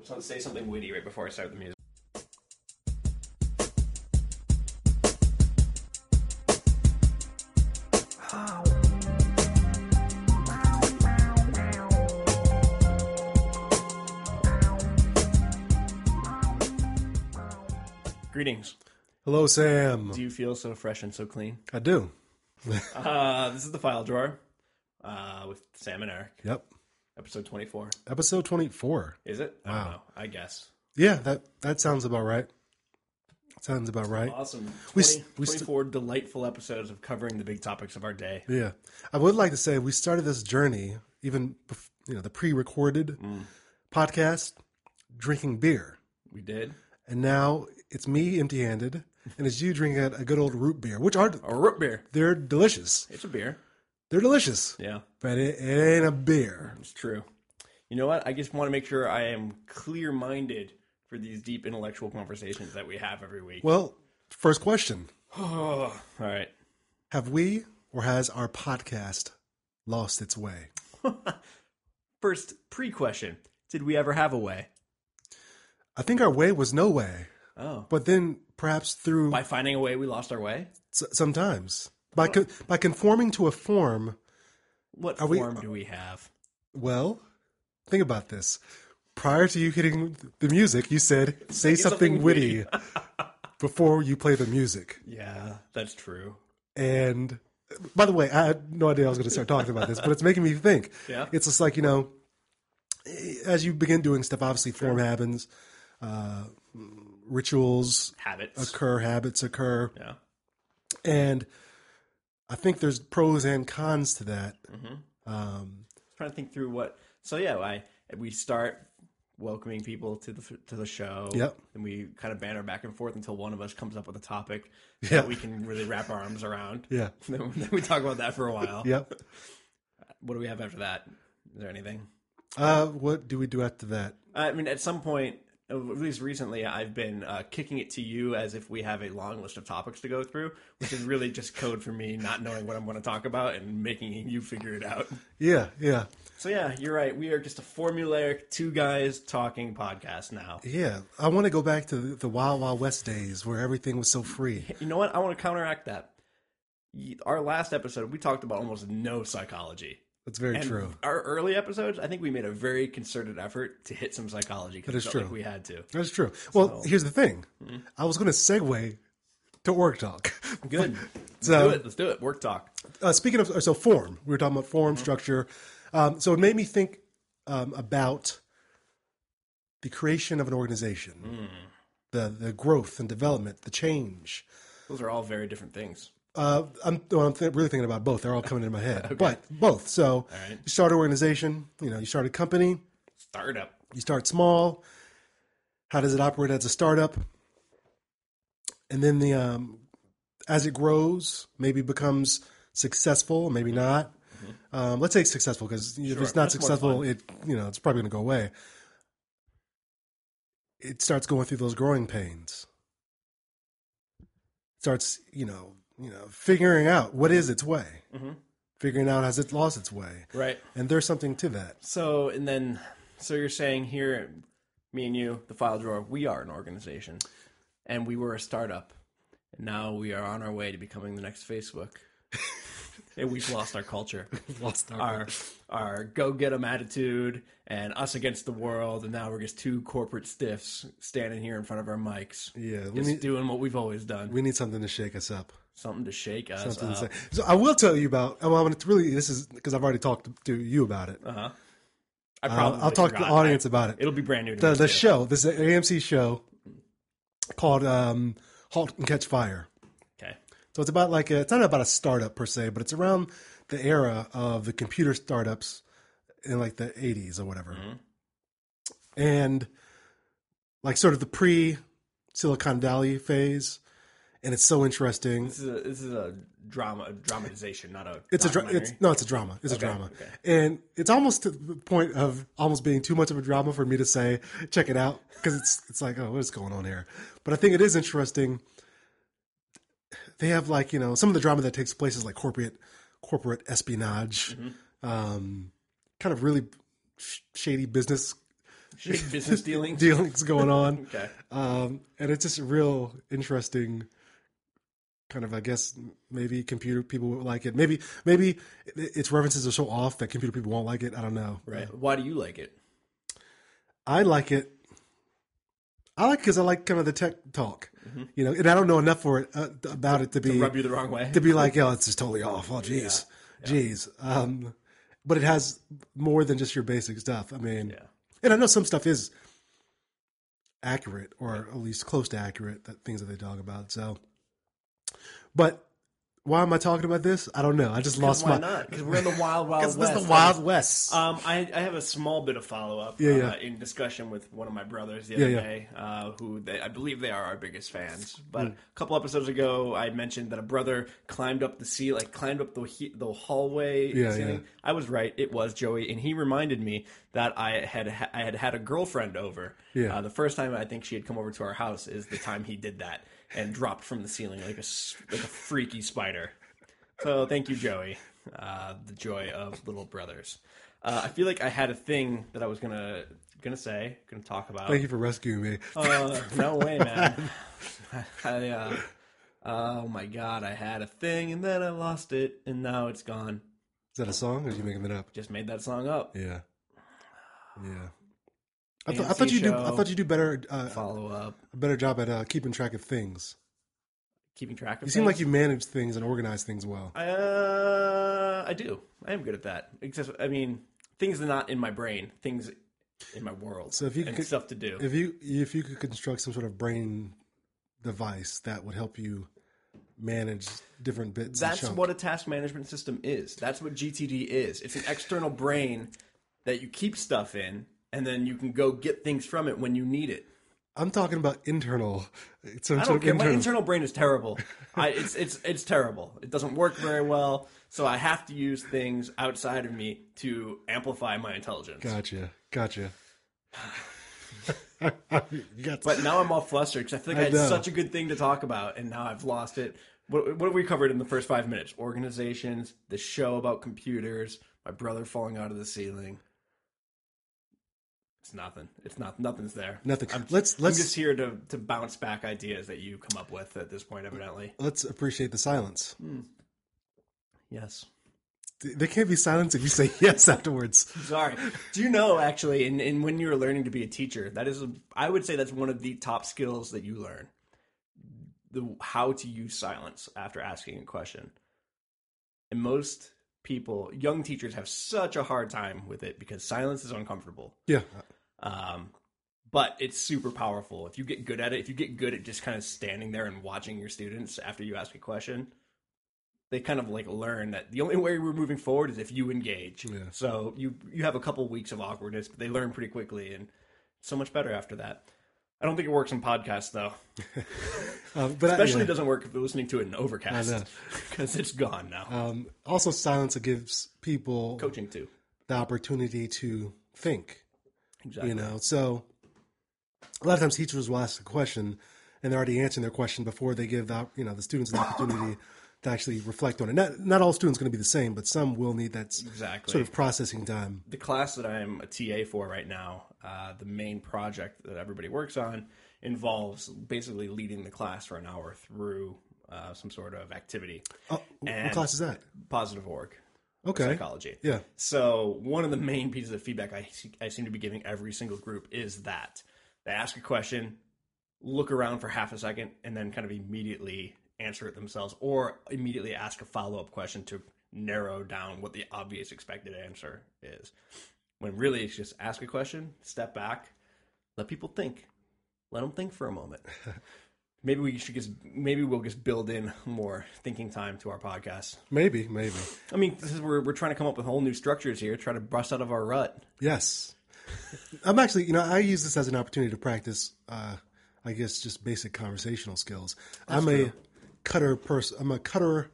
just want to say something witty right before I start the music. Greetings. Hello, Sam. Do you feel so fresh and so clean? I do. Uh, this is the file drawer uh, with Sam and Eric, Yep. Episode 24. Episode 24. Is it? I don't know. I guess. Yeah, that that sounds about right. Sounds about right. Awesome. 20, We we st- delightful episodes of covering the big topics of our day. Yeah. I would like to say we started this journey even you know, the pre-recorded mm. podcast drinking beer. We did. And now it's me empty-handed and it's you drinking a, a good old root beer, which are A root beer. they're delicious. It's a beer. They're delicious. Yeah, But it, it ain't a beer. it's true. You know what? I just want to make sure I am clear minded for these deep intellectual conversations that we have every week. Well, first question. All right. Have we or has our podcast lost its way? First pre question Did we ever have a way? I think our way was no way. Oh. But then perhaps through By finding a way, we lost our way? s- sometimes by co- by conforming to a form. What we- form do we have? Well, think about this. Prior to you hitting the music, you said say, something, something witty before you play the music. Yeah, that's true. And by the way, I had no idea I was going to start talking about this, but it's making me think. Yeah. It's just like you know, as you begin doing stuff, obviously form happens, uh, rituals Habits. occur, habits occur. Yeah. And I think there's pros and cons to that. Mm-hmm. Um, trying to think through what. So yeah, I we start welcoming people to the to the show. Yep. And we kind of banter back and forth until one of us comes up with a topic Yeah. that we can really wrap our arms around. yeah. then then we talk about that for a while. Yep. What do we have after that? Is there anything? Uh, what do we do after that? I mean, at some point, at least recently, I've been uh, kicking it to you as if we have a long list of topics to go through, which is really just code for me not knowing what I'm going to talk about and making you figure it out. Yeah. Yeah. So yeah, you're right. We are just a formulaic two guys talking podcast now. Yeah. I want to go back to the Wild Wild West days where everything was so free. You know what? I want to counteract that. Our last episode, we talked about almost no psychology. That's very And true. Our early episodes, I think we made a very concerted effort to hit some psychology because That is true. like we had to. That's true. Well, here's the thing. I was going to segue to work talk. Good. So- Let's do it. Let's do it. Work talk. uh, speaking of so form, we were talking about form structure. Um, so it made me think um, about the creation of an organization, the the growth and development, the change. Those are all very different things. Uh, I'm, well, I'm th- really thinking about both. They're all coming into my head, but both. So right. you start an organization. You know, you start a company. Startup. You start small. How does it operate as a startup? And then the um, as it grows, maybe becomes successful, maybe not. Um, let's say it's successful because if Sure. it's not That's successful, it you know it's probably going to go away. It starts going through those growing pains. Starts you know you know figuring out what is its way, Mhm. figuring out has it lost its way, Right. and there's something to that. So, and then, so you're saying here, me and you, the file drawer, we are an organization, and we were a startup, and now we are on our way to becoming the next Facebook. and we've lost our culture, Lost our our our go get 'em attitude, and us against the world, and now we're just two corporate stiffs standing here in front of our mics, yeah. Just need, doing what we've always done, we need something to shake us up. Something to shake us Something to up. say. So I will tell you about. Well, it's really this is because I've already talked to you about it. Uh huh. I Uh, probably I'll talk to the audience I- about it. It'll be brand new to The the show. This is an AMC show called um, *Halt and Catch Fire*. Okay. So it's about like a, it's not about a startup per se, but it's around the era of the computer startups in like the '80s or whatever, Mm-hmm. and like sort of the pre Silicon Valley phase. And it's so interesting. This is a this is a drama a dramatization, not a. It's a dra- it's no, it's a drama. It's Okay, a drama, okay. and it's almost to the point of almost being too much of a drama for me to say check it out because it's it's like oh what is going on here? But I think it is interesting. They have like you know some of the drama that takes place is like corporate corporate espionage, Mm-hmm. um, kind of really sh- shady business Shady business dealings. dealings going on. Okay. Um, and it's just a real interesting kind of, I guess, maybe computer people would like it. Maybe, maybe its references are so off that computer people won't like it. I don't know. Right. Why do you like it? I like it. I like because I like kind of the tech talk, you know, and I don't know enough for it uh, about it to be Rub you the wrong way. to be like, oh, it's just totally off. Oh, geez, geez. Um, but it has more than just your basic stuff. I mean, Yeah. and I know some stuff is accurate or at least close to accurate. That things that they talk about. So, but why am I talking about this? I don't know. I just lost Why my. Why not? Because we're in the wild, wild west. is the Wild West. Um, I, I have a small bit of follow up. Yeah, uh, yeah. In discussion with one of my brothers the other yeah. day, uh, who they, I believe they are our biggest fans. But Hmm. a couple episodes ago, I mentioned that a brother climbed up the sea, like climbed up the he- the hallway. Yeah, ceiling. yeah. I was right; it was Joey, and he reminded me that I had ha- I had had a girlfriend over. Yeah. Uh, the first time I think she had come over to our house is the time he did that and dropped from the ceiling like a like a freaky spider. So thank you, Joey. Uh, the joy of little brothers. Uh, I feel like I had a thing that I was gonna gonna say, gonna talk about. Thank you for rescuing me. Uh, no way, man. I, uh, oh my god, I had a thing and then I lost it and now it's gone. Is that a song or are you making that up? Just made that song up. Yeah. Yeah. I, th- I thought you do. I thought you do better. Uh, Follow up. a better job at uh, keeping track of things. Keeping track of. You seem like you manage things and organize things well. Uh, I do. I am good at that. Except, I mean, things are not in my brain. Things in my world. So if you and could- stuff to do. If you if you could construct some sort of brain device that would help you manage different bits. That's what a task management system is. That's what GTD is. It's an external brain that you keep stuff in, and then you can go get things from it when you need it. I'm talking about internal. Some I don't of care. My internal. internal brain is terrible. I, it's it's it's terrible. It doesn't work very well. So I have to use things outside of me to amplify my intelligence. Gotcha. Gotcha. got But now I'm all flustered because I feel like I, I had know. such a good thing to talk about, and now I've lost it. What, what have we covered in the first five minutes? Organizations, the show about computers, my brother falling out of the ceiling. It's nothing. It's not. Nothing's there. nothing. I'm, let's I'm just here to to bounce back ideas that you come up with at this point, evidently. let's appreciate the silence. Hmm. Yes. There can't be silence if you say yes afterwards. Sorry. Do you know actually, in, in when you're learning to be a teacher, that is, a, I would say that's one of the top skills that you learn. The how to use silence after asking a question. And most people, young teachers, have such a hard time with it because silence is uncomfortable. Yeah. Um, but it's super powerful if you get good at it. If you get good at just kind of standing there and watching your students after you ask a question, they kind of like learn that the only way we're moving forward is if you engage. Yeah. So you you have a couple weeks of awkwardness, but they learn pretty quickly and so much better after that. I don't think it works in podcasts though. Uh, but I- Especially yeah. doesn't work if you're listening to it in Overcast because it's gone now. Um, also, silence gives people Coaching too. the opportunity to think. Exactly. You know, so a lot of times teachers will ask a question and they're already answering their question before they give the you know the students an opportunity to actually reflect on it. Not not all students going to be the same, but some will need that Exactly. sort of processing time. the class that I'm a TA for right now, uh, the main project that everybody works on involves basically leading the class for an hour through uh, some sort of activity. Oh, And- what class is that? Positive org, Okay, psychology. yeah, So one of the main pieces of feedback I, I seem to be giving every single group is that they ask a question, look around for half a second, and then kind of immediately answer it themselves, or immediately ask a follow up question to narrow down what the obvious expected answer is. When really it's just ask a question, step back, let people think, let them think for a moment. Maybe we should just maybe we'll just build in more thinking time to our podcast. maybe, maybe, I mean, this is we're we're trying to come up with whole new structures here, try to bust out of our rut. yes. I'm actually, you know, I use this as an opportunity to practice. Uh, I guess just basic conversational skills. I'm a cutter person. I'm a cutter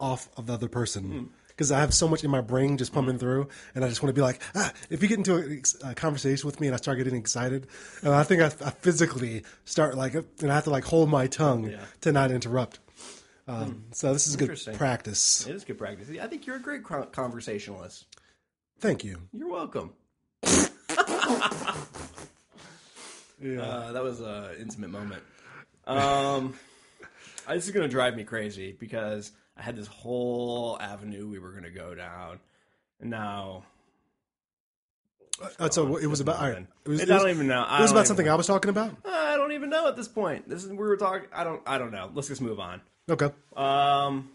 off of the other person because I have so much in my brain just pumping through, and I just want to be like, ah, if you get into a, a conversation with me and I start getting excited, and I think I, I physically start like, and I have to like hold my tongue Yeah. to not interrupt. Um, So this is good practice. It is good practice. I think you're a great con- conversationalist. Thank you. You're welcome. Uh, that was an intimate moment. Um, this is going to drive me crazy because I had this whole avenue we were going to go down, and now Uh, so it was about. All right, it was, I don't even know. I it was about something know. I was talking about. I don't even know at this point. This is we were talking. I don't. I don't know. Let's just move on. Okay. Um,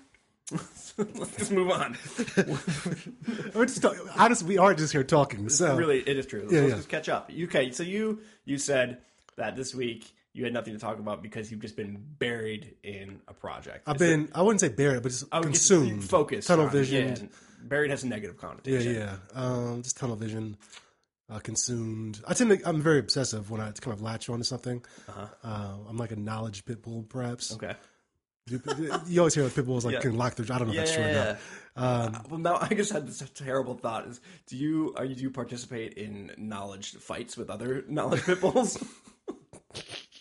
let's just move on. We're just talk- honestly, we are just here talking. So really, it is true. Let's, Yeah, let's yeah. just catch up. Okay, so you you said that this week you had nothing to talk about because you've just been buried in a project. I've Is it- been. I wouldn't say buried, but just oh, consumed. focused, Tunnel vision. yeah, buried has a negative Yeah, connotation. yeah. Um, just tunnel vision. Uh, consumed. I tend to. I'm very obsessive when I kind of latch onto something. Uh, I'm like a knowledge pit bull, perhaps. Uh-huh. Okay. You, you always hear that pit bulls like Yeah. can lock their. I don't know if that's true yeah, or yeah. not. Um, well, now I just had this terrible thought: is do you are you do you participate in knowledge fights with other knowledge pitbulls? How,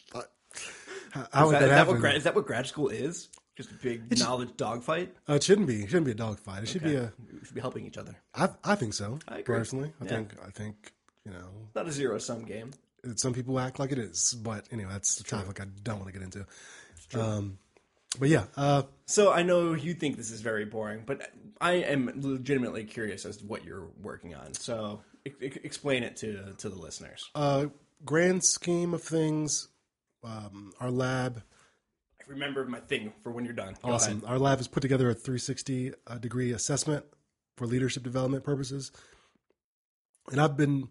how is, would that, that, that happen? what gra- is that what grad school is? Just a big knowledge dogfight. uh, it shouldn't be. It shouldn't be a dogfight. It should be a. We should be helping each other. I, I think so. I agree. Personally, I Yeah. think. I think you know. Not a zero sum game. some people act like it is, but anyway, that's the topic I don't want to get into. Um, but yeah, uh, So I know you think this is very boring, but I am legitimately curious as to what you're working on. So e- e- explain it to to the listeners. uh, grand scheme of things, um, our lab, I remember my thing for when you're done. Go awesome. ahead. Our lab has put together a 360 uh, degree assessment for leadership development purposes, and I've been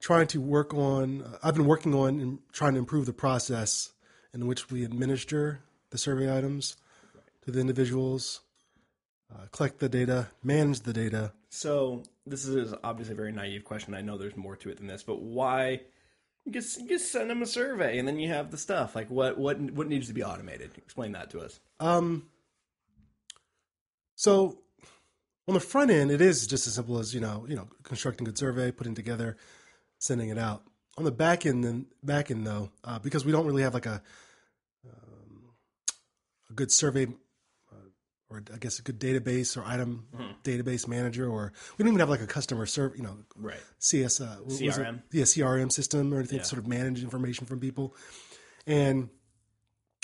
trying to work on. Uh, I've been working on and trying to improve the process in which we administer the survey items to the individuals, uh, collect the data, manage the data. So this is obviously a very naive question. I know there's more to it than this, but why? Just just send them a survey, and then you have the stuff. Like what what what needs to be automated? Explain that to us. Um, so on the front end, it is just as simple as you know, you know, constructing a good survey, putting together, sending it out. On the back end, then back end though, uh, because we don't really have like a um, a good survey. Or I guess a good database or item database manager, or we don't even have like a customer serve, you know, Right. CS, uh? CRM? yeah, CRM system or anything to sort of manage information from people. And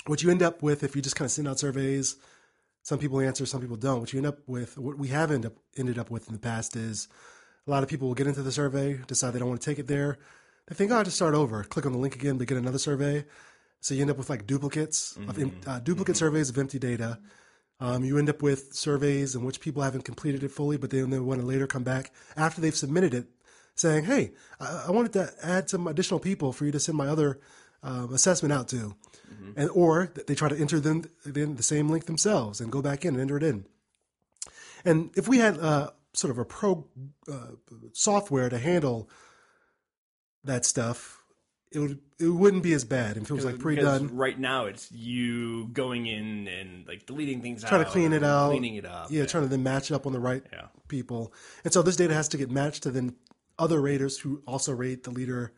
what you end up with if you just kind of send out surveys, some people answer, some people don't. What you end up with, what we have end up, ended up with in the past is a lot of people will get into the survey, decide they don't want to take it there. They think, oh, I'll just start over, click on the link again, but get another survey. So you end up with like duplicates of uh, duplicate surveys of empty data. Um, you end up with surveys in which people haven't completed it fully, but they, they want to later come back after they've submitted it, saying, "Hey, I, I wanted to add some additional people for you to send my other um, assessment out to," and or they try to enter them then the same link themselves and go back in and enter it in. And if we had uh, sort of a pro uh, software to handle that stuff, it would it wouldn't be as bad if it was like pre-done. Right now, it's you going in and like deleting things Trying out, to clean it out, cleaning it up. Yeah, trying to then match it up on the right Yeah. people. And so this data has to get matched to then other raters who also rate the leader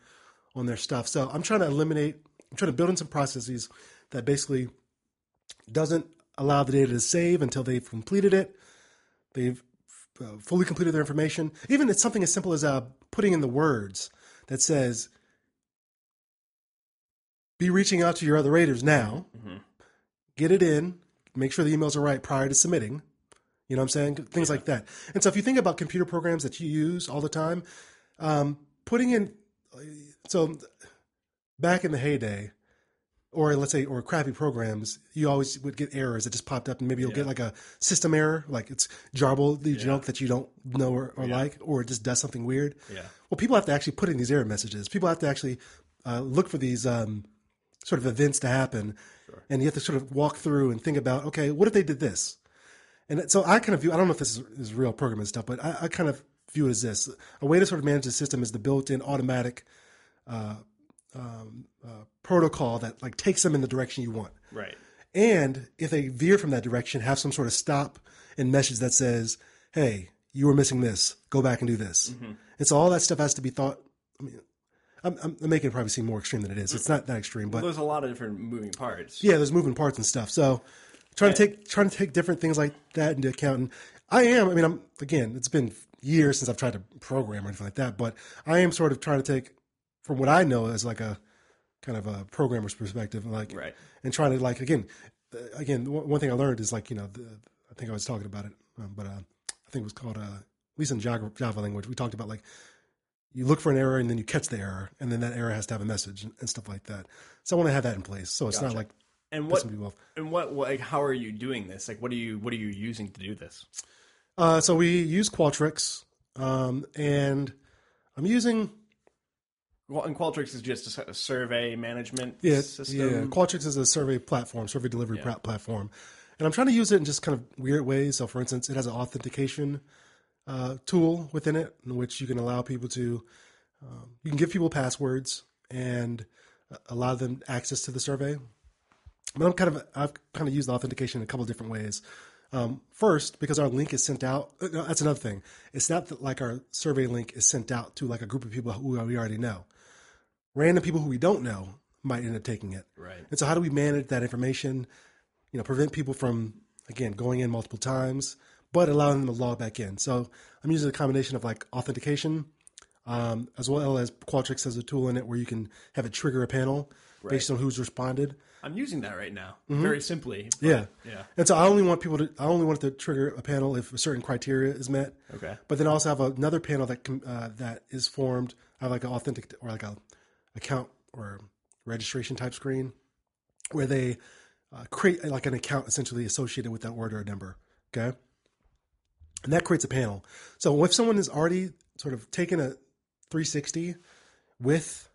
on their stuff. So I'm trying to eliminate, I'm trying to build in some processes that basically doesn't allow the data to save until they've completed it. They've uh, fully completed their information. Even it's something as simple as uh, putting in the words that says, be reaching out to your other raters now. Get it in. Make sure the emails are right prior to submitting. You know what I'm saying? Things like that. And so if you think about computer programs that you use all the time, um, putting in, so back in the heyday, or let's say, or crappy programs, you always would get errors that just popped up, and maybe you'll get like a system error, like it's jarble the junk that you don't know or, or like, or it just does something weird. Yeah. Well, people have to actually put in these error messages. People have to actually uh, look for these um, sort of events to happen, and you have to sort of walk through and think about, okay, what if they did this? And so I kind of view, I don't know if this is, is real programming stuff, but I, I kind of view it as this. A way to sort of manage the system is the built-in automatic uh, um, uh, protocol that like takes them in the direction you want. Right. And if they veer from that direction, have some sort of stop and message that says, "Hey, you were missing this. Go back and do this." And so all that stuff has to be thought. I mean, I'm, I'm making it probably seem more extreme than it is. It's not that extreme, but There's a lot of different moving parts. yeah, there's moving parts and stuff. So trying to take trying to take different things like that into account. And I am. I mean, I'm again. It's been years since I've tried to program or anything like that, but I am sort of trying to take from what I know as like a kind of a programmer's perspective, like Right. and trying to like again, uh, again, one one thing I learned is like you know, the, I think I was talking about it, um, but uh, I think it was called uh, at least in Java, Java language, we talked about like you look for an error and then you catch the error, and then that error has to have a message and, and stuff like that. So I want to have that in place, so it's not like And what and what like how are you doing this? Like what are you what are you using to do this? Uh, so we use Qualtrics, um, and I'm using Well, and Qualtrics is just a survey management yeah, system. yeah. Qualtrics is a survey platform, survey delivery Yeah. platform, and I'm trying to use it in just kind of weird ways. So, for instance, it has an authentication uh, tool within it, in which you can allow people to um, you can give people passwords and uh, allow them access to the survey. But I'm kind of I've kind of used authentication in a couple of different ways. Um, first, because our link is sent out. uh, no, that's another thing. It's not that like our survey link is sent out to like a group of people who we already know. Random people who we don't know might end up taking it. Right. And so, how do we manage that information? You know, prevent people from again going in multiple times, but allowing them to log back in. So, I'm using a combination of like authentication, um, as well as Qualtrics has a tool in it where you can have it trigger a panel based on who's responded. I'm using that right now. Very simply. but- Mm-hmm. Yeah. Yeah. And so I only want people to, I only want it to trigger a panel if a certain criteria is met. Okay. But then I also have another panel that can, uh, that is formed. I have like an authentic or like a account or registration type screen where they uh, create like an account essentially associated with that order or number. Okay. And that creates a panel. So if someone has already sort of taken a 360 with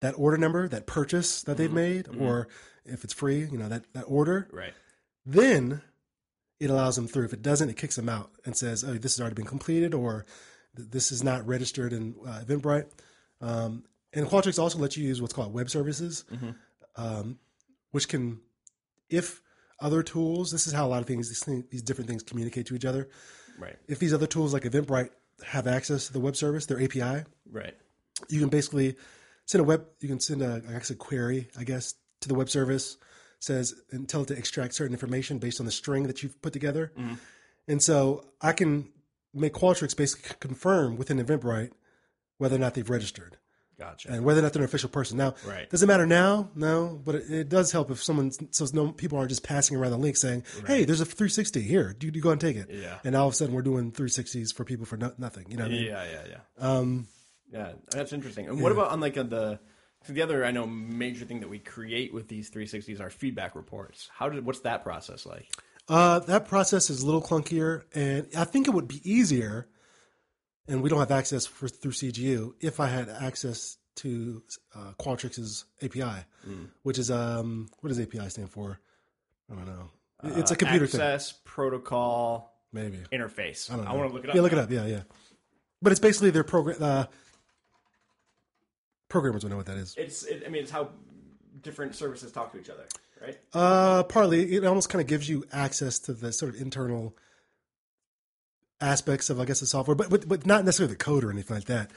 that order number, that purchase that they've made, or if it's free, you know, that, that order, Right. then it allows them through. If it doesn't, it kicks them out and says, "Oh, this has already been completed," or "This is not registered in uh, Eventbrite." Um, and Qualtrics also lets you use what's called web services, um, which can, if other tools, this is how a lot of things, these, things, these different things communicate to each other. Right. If these other tools like Eventbrite have access to the web service, their API, Right. you can basically send a web you can send a I guess a query I guess to the web service says and tell it to extract certain information based on the string that you've put together mm-hmm. and so I can make Qualtrics basically confirm within Eventbrite whether or not they've registered Gotcha. and whether or not they're an official person now Right. does it matter now no but it, it does help if someone so no people aren't just passing around the link saying hey there's a 360 here do you go and take it Yeah. and all of a sudden we're doing 360s for people for no, nothing you know what I mean? Yeah, yeah, yeah. Um, yeah, that's interesting. And what about on like uh, the so the other I know major thing that we create with these 360s are feedback reports. How did what's that process like? Uh, that process is a little clunkier, and I think it would be easier. And we don't have access for, through CGU if I had access to uh, Qualtrics's API, which is um, what does API stand for? I don't know. It's a computer thing, access protocol maybe. interface. I, don't know. want to look it up. Yeah, look it up. Yeah, yeah. But it's basically their program. Uh, programmers would know what that is. It's it, I mean it's how different services talk to each other, right? Uh, partly, it almost kind of gives you access to the sort of internal aspects of, I guess, the software, but but, but not necessarily the code or anything like that.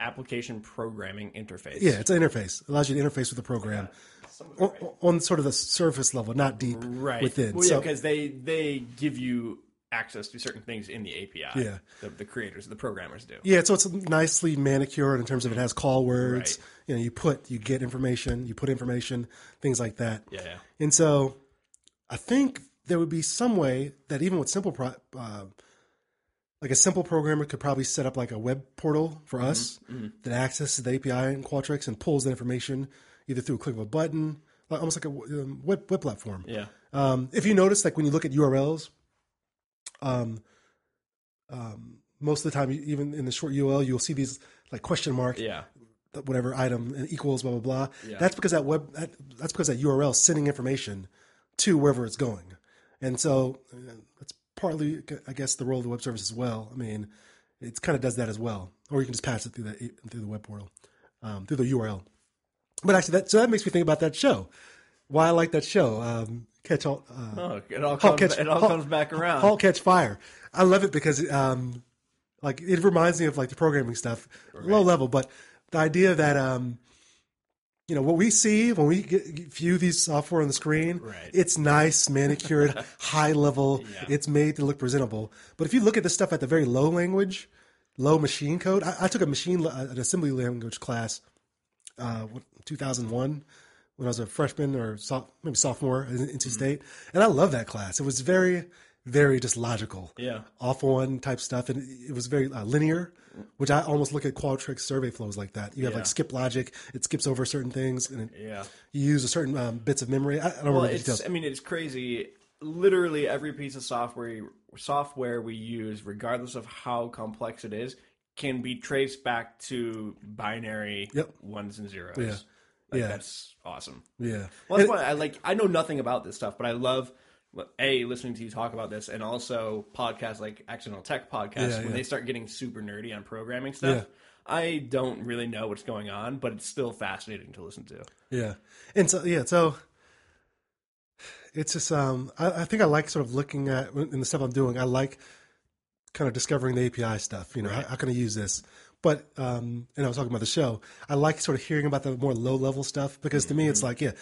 Application programming interface. Yeah, it's an interface. It allows you to interface with the program it, right. on, on sort of the surface level, not deep right within. Well, yeah, so, because they they give you access to certain things in the API. Yeah. the, the creators, the programmers do. yeah, so it's nicely manicured in terms of it has call words. Right. You know, you put, you get information, you put information, things like that. Yeah, yeah. And so, I think there would be some way that even with simple, pro, uh, like a simple programmer could probably set up like a web portal for Mm-hmm, us that accesses the API in Qualtrics and pulls the information either through a click of a button, like, almost like a um, web web platform. Yeah. Um, if you notice, like when you look at URLs, um, um, most of the time, even in the short URL, you'll see these like question mark, Yeah. whatever item and equals, blah blah blah. Yeah. That's because that web that, that's because that URL is sending information to wherever it's going, and so uh, that's partly, I guess, the role of the web service as well. I mean, it kind of does that as well, or you can just pass it through the through the web portal, um, through the URL. But actually, that so that makes me think about that show. Why I like that show, um, Catch All. Uh, Oh, it all comes, catch, it all halt- comes back around. Halt, catch fire. I love it because, um, like, it reminds me of like the programming stuff, low level, but the idea that, um, you know, what we see when we get, view these software on the screen, Right. it's nice, manicured, high level. Yeah. It's made to look presentable. But if you look at this stuff at the very low language, low machine code, I, I took a machine, an assembly language class uh, 2001 when I was a freshman or so, maybe sophomore in Mm-hmm. State, and I love that class. It was very, very just logical, Yeah. off one type stuff, and it was very uh, linear. Which I almost look at Qualtrics survey flows like that. You have Yeah. like skip logic; it skips over certain things, and it, Yeah. you use a certain um, bits of memory. I, I don't Well, remember details. I mean, it's crazy. Literally every piece of software software we use, regardless of how complex it is, can be traced back to binary Yep. ones and zeros. Yeah. Like, Yeah. That's awesome. Yeah, Well, that's why I like. I know nothing about this stuff, but I love a listening to you talk about this, and also podcasts like Accidental Tech podcasts Yeah, when yeah. they start getting super nerdy on programming stuff. I don't really know what's going on, but it's still fascinating to listen to. Yeah, and so yeah, so it's just um, I, I think I like sort of looking at in the stuff I'm doing. I like kind of discovering the API stuff. You know, how, how can I use this? But um, and I was talking about the show. I like sort of hearing about the more low level stuff because to me it's like yeah,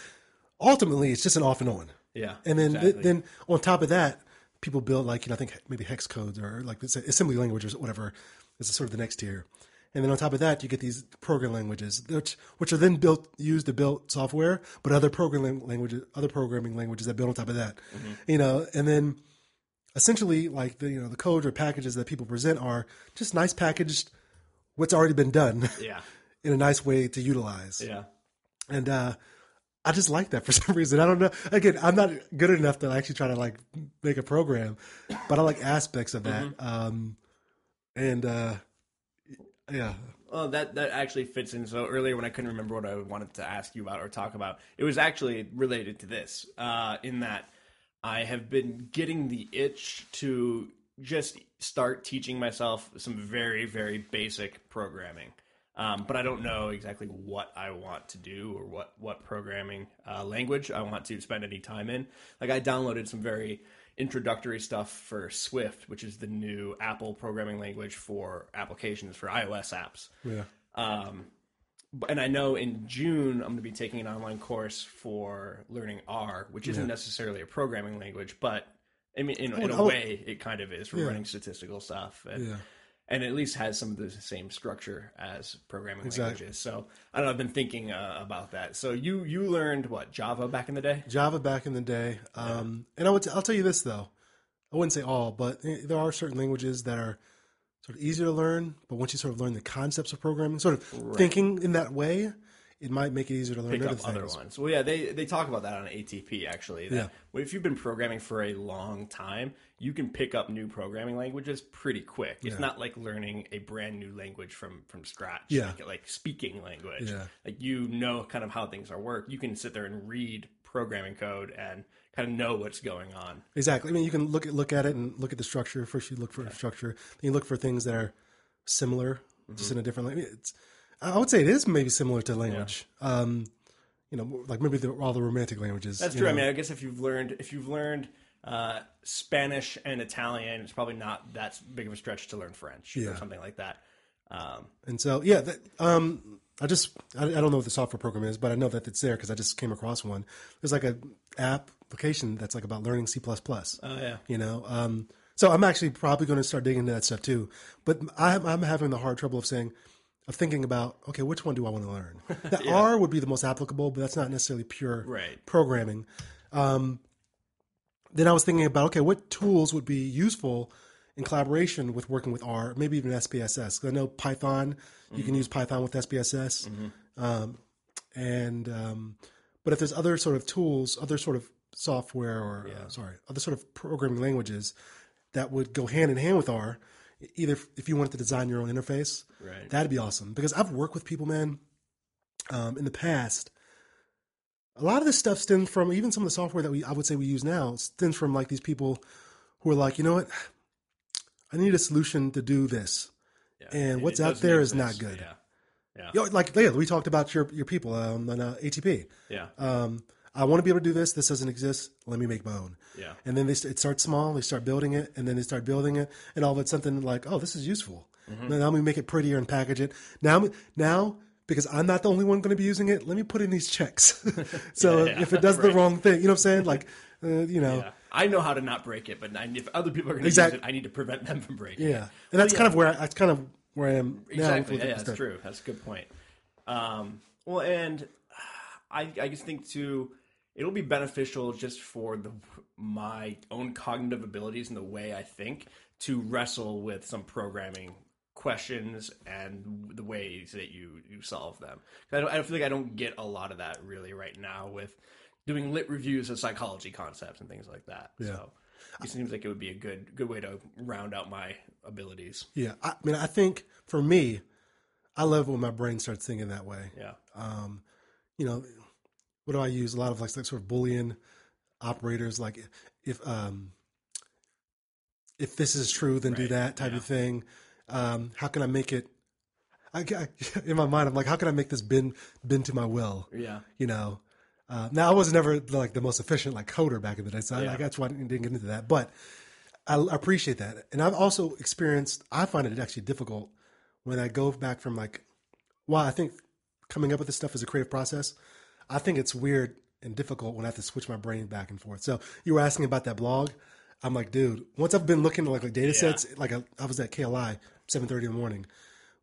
ultimately it's just an off and on. Yeah, And then exactly. then on top of that, people build like you know I think maybe hex codes or like assembly languages or whatever is sort of the next tier. And then on top of that, you get these program languages, which which are then built used to build software, but other programming languages, other programming languages that build on top of that, you know. And then essentially, like the you know the code or packages that people present are just nice packaged, what's already been done yeah, in a nice way to utilize. yeah, And uh, I just like that for some reason. I don't know. Again, I'm not good enough to actually try to like make a program, but I like aspects of that. Um, and uh, yeah, Well, that that actually fits in. So earlier, when I couldn't remember what I wanted to ask you about or talk about, it was actually related to this. Uh, in that, I have been getting the itch to just start teaching myself some very very basic programming. Um, but I don't know exactly what I want to do or what what programming uh, language I want to spend any time in. Like I downloaded some very introductory stuff for Swift, which is the new Apple programming language for applications for iOS apps. yeah, Um, and I know in June I'm going to be taking an online course for learning R, which isn't necessarily a programming language, but I mean, in, in a way, it kind of is for running statistical stuff, and, Yeah. And at least has some of the same structure as programming Exactly. languages. So I don't know. I've been thinking uh, about that. So you you learned what Java back in the day? Java back in the day. Um, and I would, I'll tell you this though, I wouldn't say all, but eh, there are certain languages that are sort of easier to learn. But once you sort of learn the concepts of programming, sort of thinking in that way, it might make it easier to learn pick other other ones. Well, yeah, they they talk about that on ATP actually. Yeah. well, if you've been programming for a long time, you can pick up new programming languages pretty quick. It's not like learning a brand new language from from scratch. Yeah. like, like speaking language. Yeah. like you know kind of how things are work. You can sit there and read programming code and kind of know what's going on. Exactly. I mean, you can look at look at it and look at the structure. First, you look for structure. Then you look for things that are similar, just mm-hmm. in a different language. It's, I would say it is maybe similar to language. Um, you know, like maybe the, all the romantic languages. That's you true. I mean, I guess if you've learned if you've learned uh, Spanish and Italian, it's probably not that big of a stretch to learn French or something like that. Um, And so, yeah, that, um, I just I, I don't know what the software program is, but I know that it's there because I just came across one. There's like a application that's like about learning C++. oh yeah. you know, um, so I'm actually probably going to start digging into that stuff too. But I'm, I'm having the hard trouble of saying, of thinking about, okay, which one do I want to learn? The R would be the most applicable, but that's not necessarily pure Right. programming. Um, then I was thinking about, okay, what tools would be useful in collaboration with working with R, maybe even SPSS. 'Cause I know Python, you can use Python with SPSS. Um, and, um, but if there's other sort of tools, other sort of software or, uh, sorry, other sort of programming languages that would go hand in hand with R, either if- you wanted to design your own interface, Right. that'd be awesome. Because I've worked with people, man, um, in the past. A lot of this stuff stems from even some of the software that we I would say we use now stems from like these people who are like, you know what, I need a solution to do this, Yeah. and what's out there is not good. Yeah. Yeah. You know, like yeah, we talked about your your people um, on uh, ATP. Yeah. Um, I want to be able to do this. This doesn't exist. Let me make my own. Yeah. And then they it starts small. They start building it, and then they start building it, and all of it's something like, oh, this is useful. Mm-hmm. Now, now we make it prettier and package it. Now, now because I'm not the only one going to be using it, let me put in these checks. so Yeah, yeah. if it does the wrong thing, you know what I'm saying? Like, uh, you know, Yeah. I know how to not break it, but if other people are going to Exact- use it, I need to prevent them from breaking yeah. it. And that's kind of where I, that's kind of where I am. Exactly. Yeah, that's stuff. true. That's a good point. Um, Well, and I, I just think too, it'll be beneficial just for the my own cognitive abilities and the way I think to wrestle with some programming questions and the ways that you you solve them. I don't, I feel like I don't get a lot of that really right now with doing lit reviews of psychology concepts and things like that. Yeah. So it seems like it would be a good good way to round out my abilities. Yeah, I mean, I think for me, I love when my brain starts thinking that way. Yeah. Um, you know, what do I use? A lot of like, like sort of Boolean operators, like if um, if this is true, then do that type yeah. of thing. Um, how can I make it? I, I, in my mind, I'm like, how can I make this bend bend to my will? Yeah. You know. Uh, now I was never like the most efficient like coder back in the day, so I, Yeah. I that's why I didn't get into that. But I appreciate that, and I've also experienced. I find it actually difficult when I go back from like, well, I think coming up with this stuff is a creative process. I think it's weird and difficult when I have to switch my brain back and forth. So you were asking about that blog. I'm like, dude, once I've been looking at like, like data sets, like I, I was at KLI, 7:30 in the morning.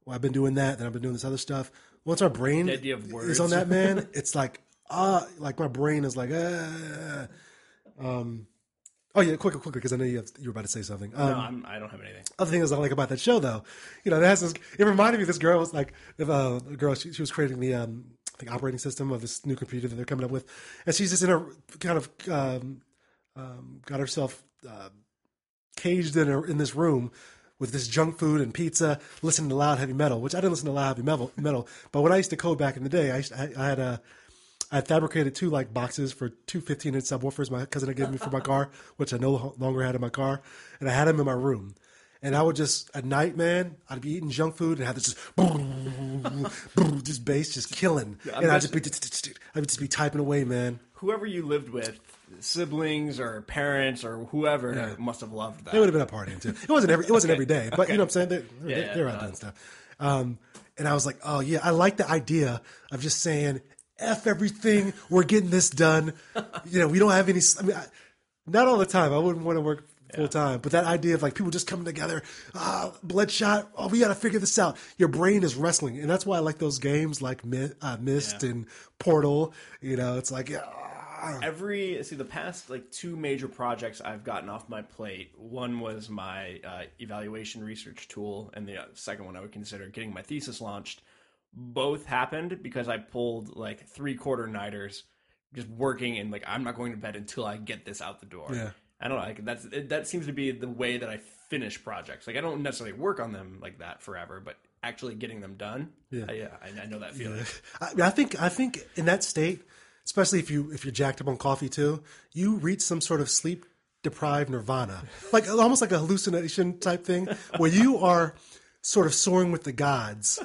Well, I've been doing that, then I've been doing this other stuff. Once our brain The idea of is on that, man, it's like, ah, like my brain is like, ah. Um, oh yeah, quicker, quicker, because I know you have, you were about to say something. Um, No, I'm, I don't have anything. other thing is I like about that show though, you know, it has this, it reminded me of this girl was like, if, uh, a girl, she, she was creating the, um, Think operating system of this new computer that they're coming up with. And she's just in a kind of, um, um, got herself, uh, caged in a, in this room with this junk food and pizza, listening to loud heavy metal, which I didn't listen to loud heavy metal, metal. But when I used to code back in the day, I, I, I had a, I fabricated two like boxes for two 15 inch subwoofers my cousin had given me for my car, which I no longer had in my car, and I had them in my room. And I would just at night, man, I'd be eating junk food and have this just just bass just killing, and I'd just be I would just be typing away, man. Whoever you lived with, siblings or parents or whoever, must have loved that. It would have been a partying too. It wasn't every it wasn't every day, but you know what I'm saying. They, Yeah, they, yeah, they're out no. doing stuff. Um, and I was like, oh yeah, I like the idea of just saying f everything. We're getting this done. You know, we don't have any. I mean, I, not all the time. I wouldn't want to work full time, but that idea of like people just coming together, ah, bloodshot. Oh, we got to figure this out. Your brain is wrestling, and that's why I like those games like uh, Myst Yeah. and Portal. You know, it's like. ah, Every see the past like two major projects I've gotten off my plate. One was my uh, evaluation research tool, and the uh, second one I would consider getting my thesis launched. Both happened because I pulled like three quarter nighters, just working and like I'm not going to bed until I get this out the door. Yeah. I don't know. Like that's it, that seems to be the way that I finish projects. Like I don't necessarily work on them like that forever, but actually getting them done. Yeah. I, yeah, I, I know that feeling. I, I think I think in that state, especially if you if you're jacked up on coffee too, you reach some sort of sleep deprived nirvana, like almost like a hallucination type thing, where you are sort of soaring with the gods,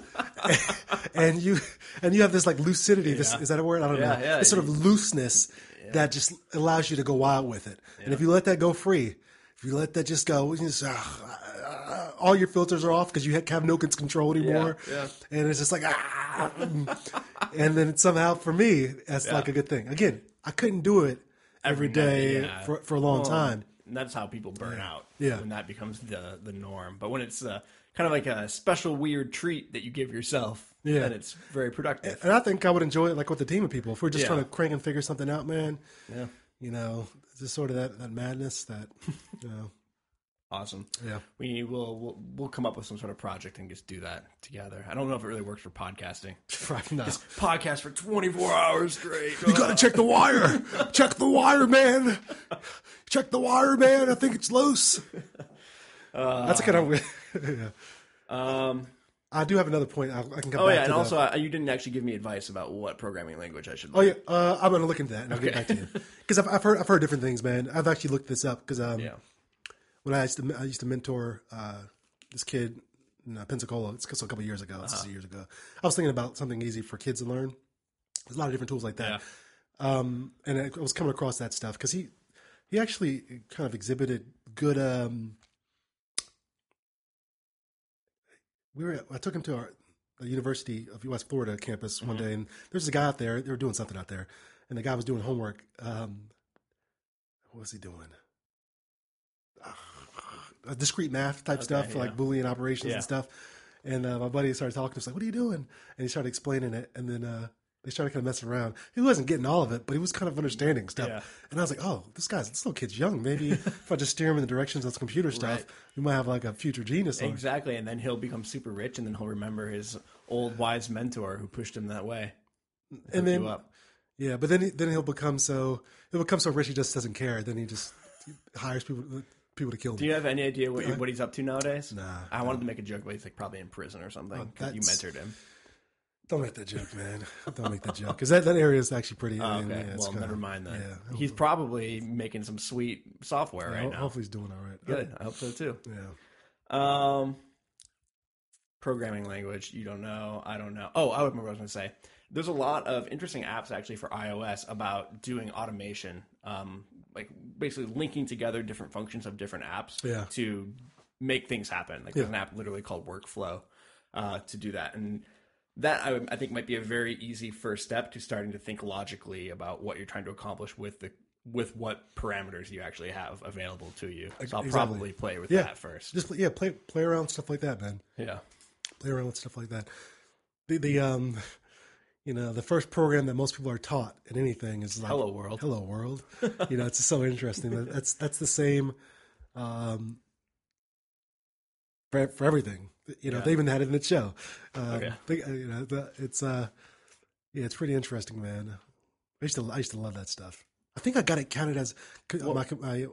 and you and you have this like lucidity. This is that a word? I don't Yeah, know. yeah. This sort of looseness that just allows you to go wild with it. And if you let that go free, if you let that just go, you just, ah, all your filters are off because you have no control anymore. yeah. And it's just like, ah. and then somehow for me, that's like a good thing. Again, I couldn't do it every Every day night, yeah. for, for a long time. And that's how people burn out. Yeah. When that becomes the the norm. But when it's uh, kind of like a special weird treat that you give yourself, Yeah. And it's very productive. And I think I would enjoy it like with a team of people. If we're just Yeah. trying to crank and figure something out, man, Yeah. you know, just sort of that, that madness that, you know, Awesome. yeah. We will we'll, we'll come up with some sort of project and just do that together. I don't know if it really works for podcasting. no. Podcast for 24 hours straight. You gotta check the wire. check the wire, man. Check the wire, man. I think it's loose. That's a kind of. yeah. Um, I do have another point. I, I can come oh back yeah, to and also uh, you didn't actually give me advice about what programming language I should. Oh yeah, uh, I'm gonna look into that and I'll get back to you because I've, I've heard I've heard different things, man. I've actually looked this up because um, Yeah. when I used to I used to mentor uh, this kid in uh, Pensacola. It's a couple years ago. Uh-huh. is years ago. I was thinking about something easy for kids to learn. There's a lot of different tools like that. Um, and I was coming across that stuff because he he actually kind of exhibited good. Um, we were I took him to our the University of West Florida campus one day, and there's a guy out there. They were doing something out there, and the guy was doing homework. Um, what was he doing? Uh, discrete math type stuff, for like. Boolean operations Yeah. and stuff. And uh, my buddy started talking to us like, "What are you doing?" And he started explaining it, and then uh, they started kind of messing around. He wasn't getting all of it, but he was kind of understanding stuff. Yeah. And I was like, oh, this guy's this little kid's young. Maybe if I just steer him in the directions of this computer stuff, Right. we might have like a future genius. Exactly, and then he'll become super rich, and then he'll remember his old wise mentor who pushed him that way. And then up. yeah, but then he, then he'll become so he'll become so rich he just doesn't care. Then he just hires people people to kill him. Do you have any idea what, what he's up to nowadays? Nah, I wanted to make a joke, but he's like probably in prison or something. Oh, 'cause you mentored him. Don't make that joke, man. Don't make that joke because that, that area is actually pretty. Oh, okay, yeah, it's well, kinda- never mind then. Yeah, He's probably making some sweet software right Ho- now. hopefully he's doing all right. Good, I hope so too. Yeah. Um, programming language, you don't know. I don't know. Oh, I remember what I was going to say. There's a lot of interesting apps actually for iOS about doing automation, um, like basically linking together different functions of different apps Yeah. to make things happen. Like there's an app literally called Workflow uh, to do that, and that I, I think might be a very easy first step to starting to think logically about what you're trying to accomplish with the with what parameters you actually have available to you. So I'll Exactly. probably play with Yeah. that first. Just yeah, play play around stuff like that, man. Yeah. Play around with stuff like that. The the um, you know, the first program that most people are taught in anything is like Hello World. Hello World. you know, it's so interesting. That that's that's the same um, for for everything. You know, Yeah. they even had it in the show. Um, Okay. they- uh, you know, the, it's uh, yeah, it's pretty interesting, man. I used to I used to love that stuff. I think I got it counted as my my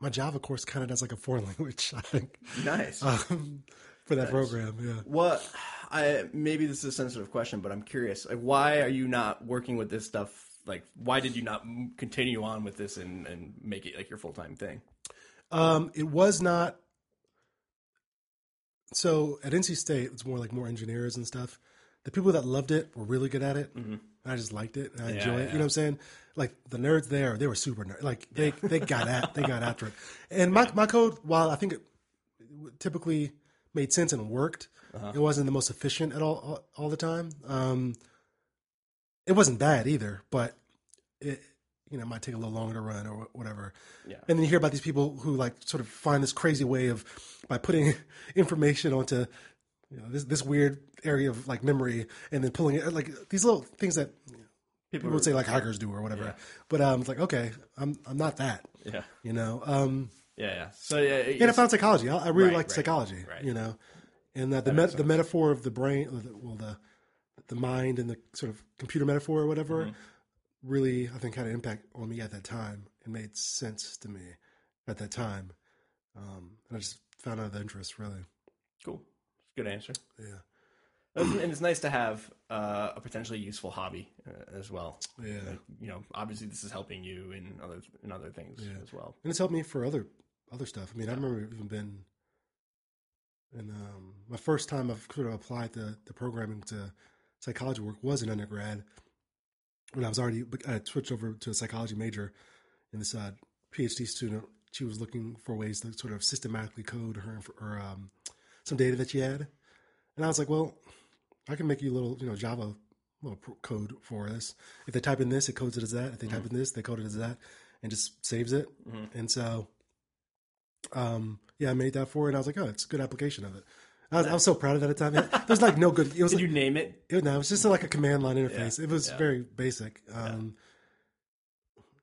my Java course counted as like a foreign language. I think Nice. um, for that program. Yeah. What I maybe this is a sensitive question, but I'm curious. Like, why are you not working with this stuff? Like, why did you not continue on with this and, and make it like your full time thing? Um, it was not. So at NC State, it's more like more engineers and stuff. The people that loved it were really good at it. I just liked it. And I Mm-hmm. Yeah, enjoy it. yeah. You know what I'm saying? Like the nerds there, they were super nerd. Like they they got at they got after it. And my my code, while I think it typically made sense and worked, Uh-huh. it wasn't the most efficient at all all, all the time. Um, it wasn't bad either, but it you know might take a little longer to run or whatever. Yeah. And then you hear about these people who like sort of find this crazy way of by putting information onto you know this this weird area of like memory and then pulling it like these little things that people would say like hackers do or whatever. Yeah. But um, it's like okay, I'm I'm not that. Yeah, You know. Um, yeah, yeah. So yeah, it- and I found psychology. I, I really Right, like right, psychology. right. You know, and that the met, the metaphor of the brain, well, the the mind and the sort of computer metaphor or whatever, Mm-hmm. Really I think had an impact on me at that time. It made sense to me at that time, um, and I just found out the interest really. cool. Good answer. Yeah, and it's nice to have uh, a potentially useful hobby uh, as well. yeah, Like, you know, obviously this is helping you in other in other things as well. and it's helped me for other other stuff. I mean, I remember even been. And um, my first time I've sort of applied the, the programming to psychology work was in undergrad. When I was already, I switched over to a psychology major, and this uh, PhD student, she was looking for ways to sort of systematically code her or um, some data that she had, and I was like, well, I can make you a little, you know, Java little code for this. If they type in this, it codes it as that. If they type in this, they code it as that, and just saves it. And so, um, yeah, I made that for her, and I was like, oh, it's a good application of it. I was, I was so proud of that at the time. There's like no good. It was Did like, you name it? it, no, it was just like a command line interface. Yeah, It was yeah. very basic. Um,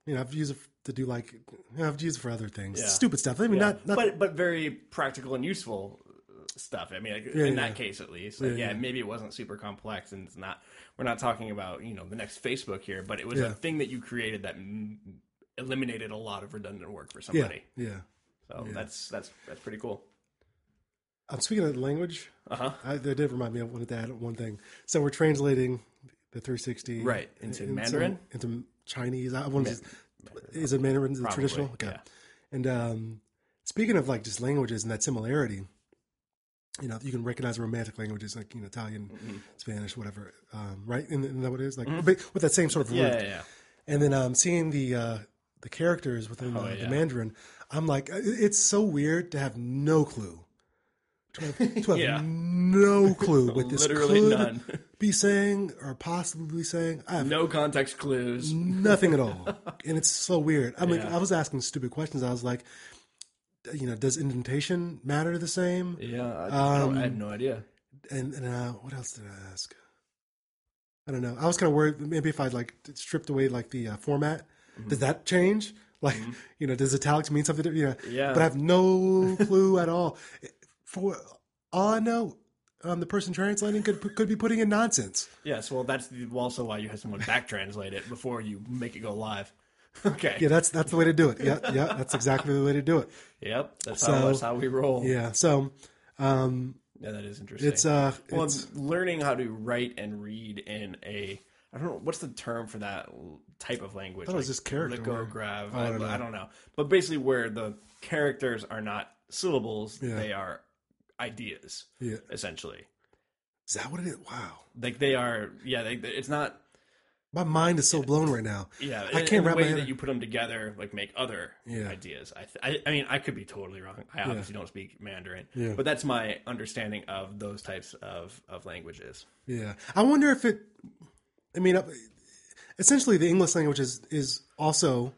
You know, I've used it to do like, you know, I've used it for other things, stupid stuff. I mean, not, not but but very practical and useful uh, stuff. I mean, like, in that case at least, like, Yeah, maybe it wasn't super complex, and it's not. We're not talking about you know the next Facebook here, but it was a thing that you created that mm, eliminated a lot of redundant work for somebody. yeah. So that's that's that's pretty cool. I'm speaking of language. Uh huh. I, that did remind me of one of that one thing. So we're translating the 360 Right, into in- Mandarin? into Chinese. I want to. Is it Mandarin the traditional? Okay. yeah. And um, speaking of like just languages and that similarity, you know, you can recognize romantic languages like you know Italian, Mm-hmm. Spanish, whatever. Um, right? Isn't isn't that what it is? Like but with that same sort of root. Yeah, yeah, yeah. And then um, seeing the uh, the characters within the, Oh, the yeah. Mandarin, I'm like, it's so weird to have no clue. To have, to have Yeah. no clue what this Literally could none. be saying or possibly saying. I have No context clues. nothing at all, and it's so weird. I mean, Yeah. I was asking stupid questions. I was like, you know, does indentation matter the same? Yeah, I, don't, I have Um, no idea. And, and uh, what else did I ask? I don't know. I was kind of worried maybe if I like stripped away like the uh, format, does that change? Like, you know, does italics mean something? different? Yeah. Yeah. But I have no clue at all. For all I know, um, the person translating could could be putting in nonsense. Yes, well, that's the- also why you have someone back translate it before you make it go live. Okay. Yeah, that's that's the way to do it. Yeah, yeah, that's exactly the way to do it. Yep. That's, So- how, that's how we roll. Yeah. Yeah. So, um, that is interesting. it's uh, well, it's, learning how to write and read in a I don't know what's the term for that type of language. thought it was just character. Lithograph. I, I don't know. I don't know. But basically, where the characters are not syllables, Yeah. they are ideas, yeah. essentially. Is that what it is? Wow. Like they are, yeah. They, it's not, My mind is so blown right now. yeah. I can't the wrap my way that you put them together, like make other Yeah. ideas. I, th- I, I mean, I could be totally wrong. I obviously don't speak Mandarin, Yeah. but that's my understanding of those types of of languages. Yeah, I wonder if it. I mean, essentially, the English language is is also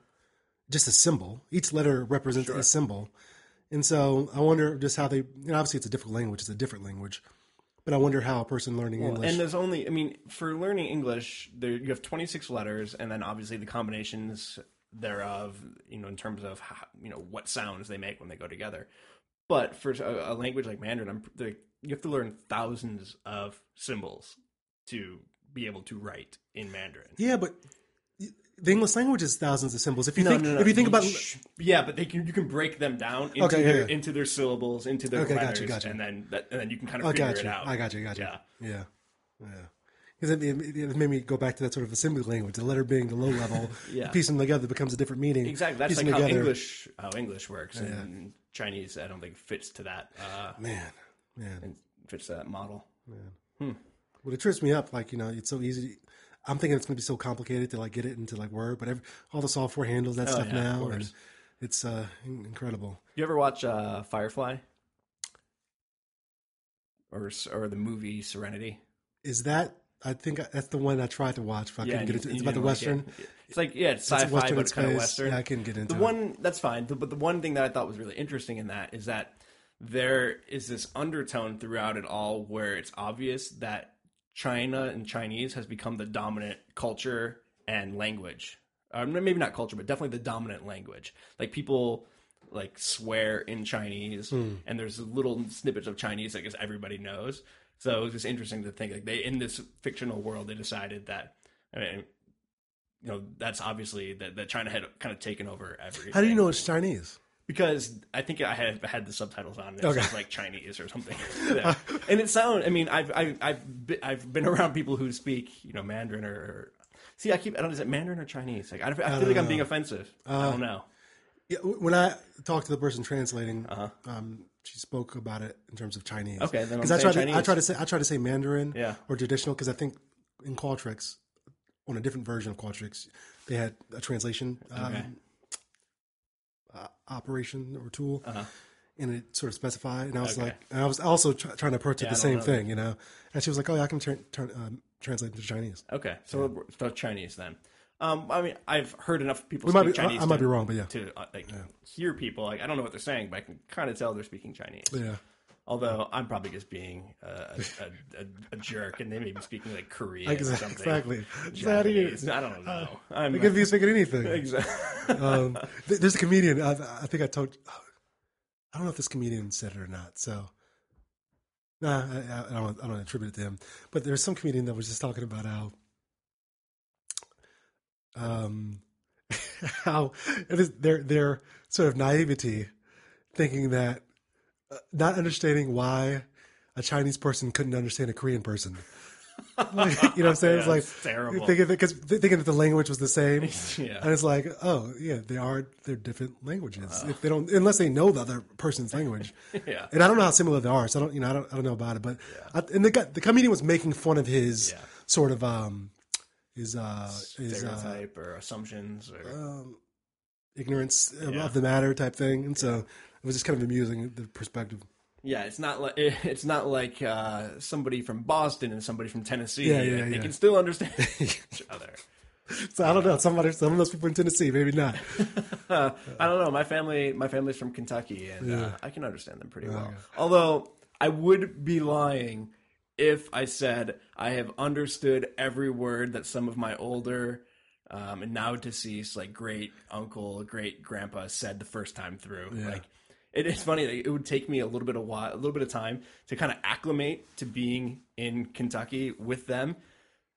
just a symbol. Each letter represents a symbol, and so I wonder just how they. Know, obviously, it's a difficult language; it's a different language, but I wonder how a person learning English. And there's only, I mean, for learning English, there you have 26 letters, and then obviously the combinations thereof, you know, in terms of how, you know what sounds they make when they go together. But for a, a language like Mandarin, I'm, the, you have to learn thousands of symbols to be able to write in Mandarin. yeah, but the English language is thousands of symbols. If you No, think, no, no. if you think about, yeah, but they can you can break them down into Okay, yeah, their yeah. into their syllables, into their Okay, letters, gotcha, gotcha. and then that, and then you can kind of I figure got it out. I got you, I got you, Yeah. yeah, yeah. Because it, it, it made me go back to that sort of assembly language. The letter being the low level, Yeah. piecing them together becomes a different meaning. Exactly. That's like how together- English how English works, and Chinese I don't think fits to that uh, Man, man. and fits to that model. Hmm. Well, it trips me up. Like you know, it's so easy. I'm thinking it's going to be so complicated to like get it into like Word, but every, all the software handles that stuff Oh, yeah, of now, and it's uh, incredible. You ever watch uh, Firefly or or the movie Serenity? Is that? I think that's the one I tried to watch, but I couldn't and get into. It's about the didn't like western. it. It's like yeah, it's It's sci-fi, western but it's kind of space. western. Yeah, I couldn't get into the it. one that's fine. But the one thing that I thought was really interesting in that is that there is this undertone throughout it all where it's obvious that China and Chinese has become the dominant culture and language. Uh, maybe not culture, but definitely the dominant language. Like people like swear in Chinese, Hmm. and there's little snippets of Chinese that I guess everybody knows. So it was just interesting to think like they in this fictional world they decided that. I mean, you know, that's obviously that, that China had kind of taken over everything. How do you know it's Chinese? Because I think I had had the subtitles on. And it Okay. was like Chinese or something. Yeah. and it sound. I mean, I've I've I've been, I've been around people who speak you know Mandarin or. or See, I keep. I don't. Is it Mandarin or Chinese? Like, I, I feel like I'm being offensive. I Uh, don't know. Yeah, when I talked to the person translating, Uh-huh. um, she spoke about it in terms of Chinese. Okay, then because I tried to, I try to say I try to say Mandarin Yeah. or traditional because I think in Qualtrics, on a different version of Qualtrics, they had a translation um, Okay. Operation or tool, Uh-huh. and it sort of specified. And I was Okay. like, and I was also try, trying to approach it Yeah, the same thing, you know. And she was like, "Oh, yeah, I can tra- turn um, translate into Chinese." Okay, so so Chinese then. Um, I mean, I've heard enough people We speak be, I, Chinese. I might to, be wrong, but yeah, To uh, like hear people, like I don't know what they're saying, but I can kind of tell they're speaking Chinese. yeah. Although I'm probably just being uh, a, a, a, a jerk, and they may be speaking like Korean Like, or something. exactly. Is that. I don't know. I'm It could be speaking anything. exactly. um, th- there's a comedian. I, I think I told. I don't know if this comedian said it or not. So, nah, I, I, don't. I don't attribute it to him. But there's some comedian that was just talking about how, um, how it is their their sort of naivety, thinking that uh, not understanding why a Chinese person couldn't understand a Korean person. Like, you know what I'm saying? it's like it's terrible. thinking because thinking that the language was the same. yeah. And it's like, oh yeah, they are they're different languages. if they don't, unless they know the other person's language, Yeah. and I don't know how similar they are, so I don't, you know, I don't, I don't know about it. But I, and the guy, the comedian was making fun of his Yeah. sort of um his uh his uh, Stereotype or assumptions or um, ignorance Yeah. of the matter type thing, and so it was just kind of amusing the perspective. yeah, it's not like it's not like uh, somebody from Boston and somebody from Tennessee. Yeah, yeah, Like, They yeah. can still understand each other. So I don't know. Somebody, some of those people in Tennessee, maybe not. Uh, I don't know. My family, my family's from Kentucky, and uh, I can understand them pretty well. yeah. Although I would be lying if I said I have understood every word that some of my older um, and now deceased, like great uncle, great grandpa, said the first time through. Like it is funny. that it would take me a little bit of while, a little bit of time to kind of acclimate to being in Kentucky with them.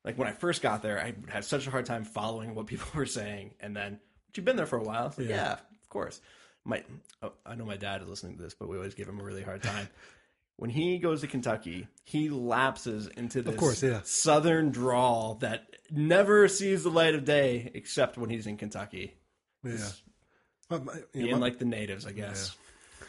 Like when I first got there, I had such a hard time following what people were saying, and then but you've been there for a while. It's like, yeah. of course. My, oh, I know my dad is listening to this, but we always give him a really hard time. when he goes to Kentucky, he lapses into this course, yeah. southern drawl that never sees the light of day except when he's in Kentucky. Yeah. But my- you know, Being my- like the natives, I guess.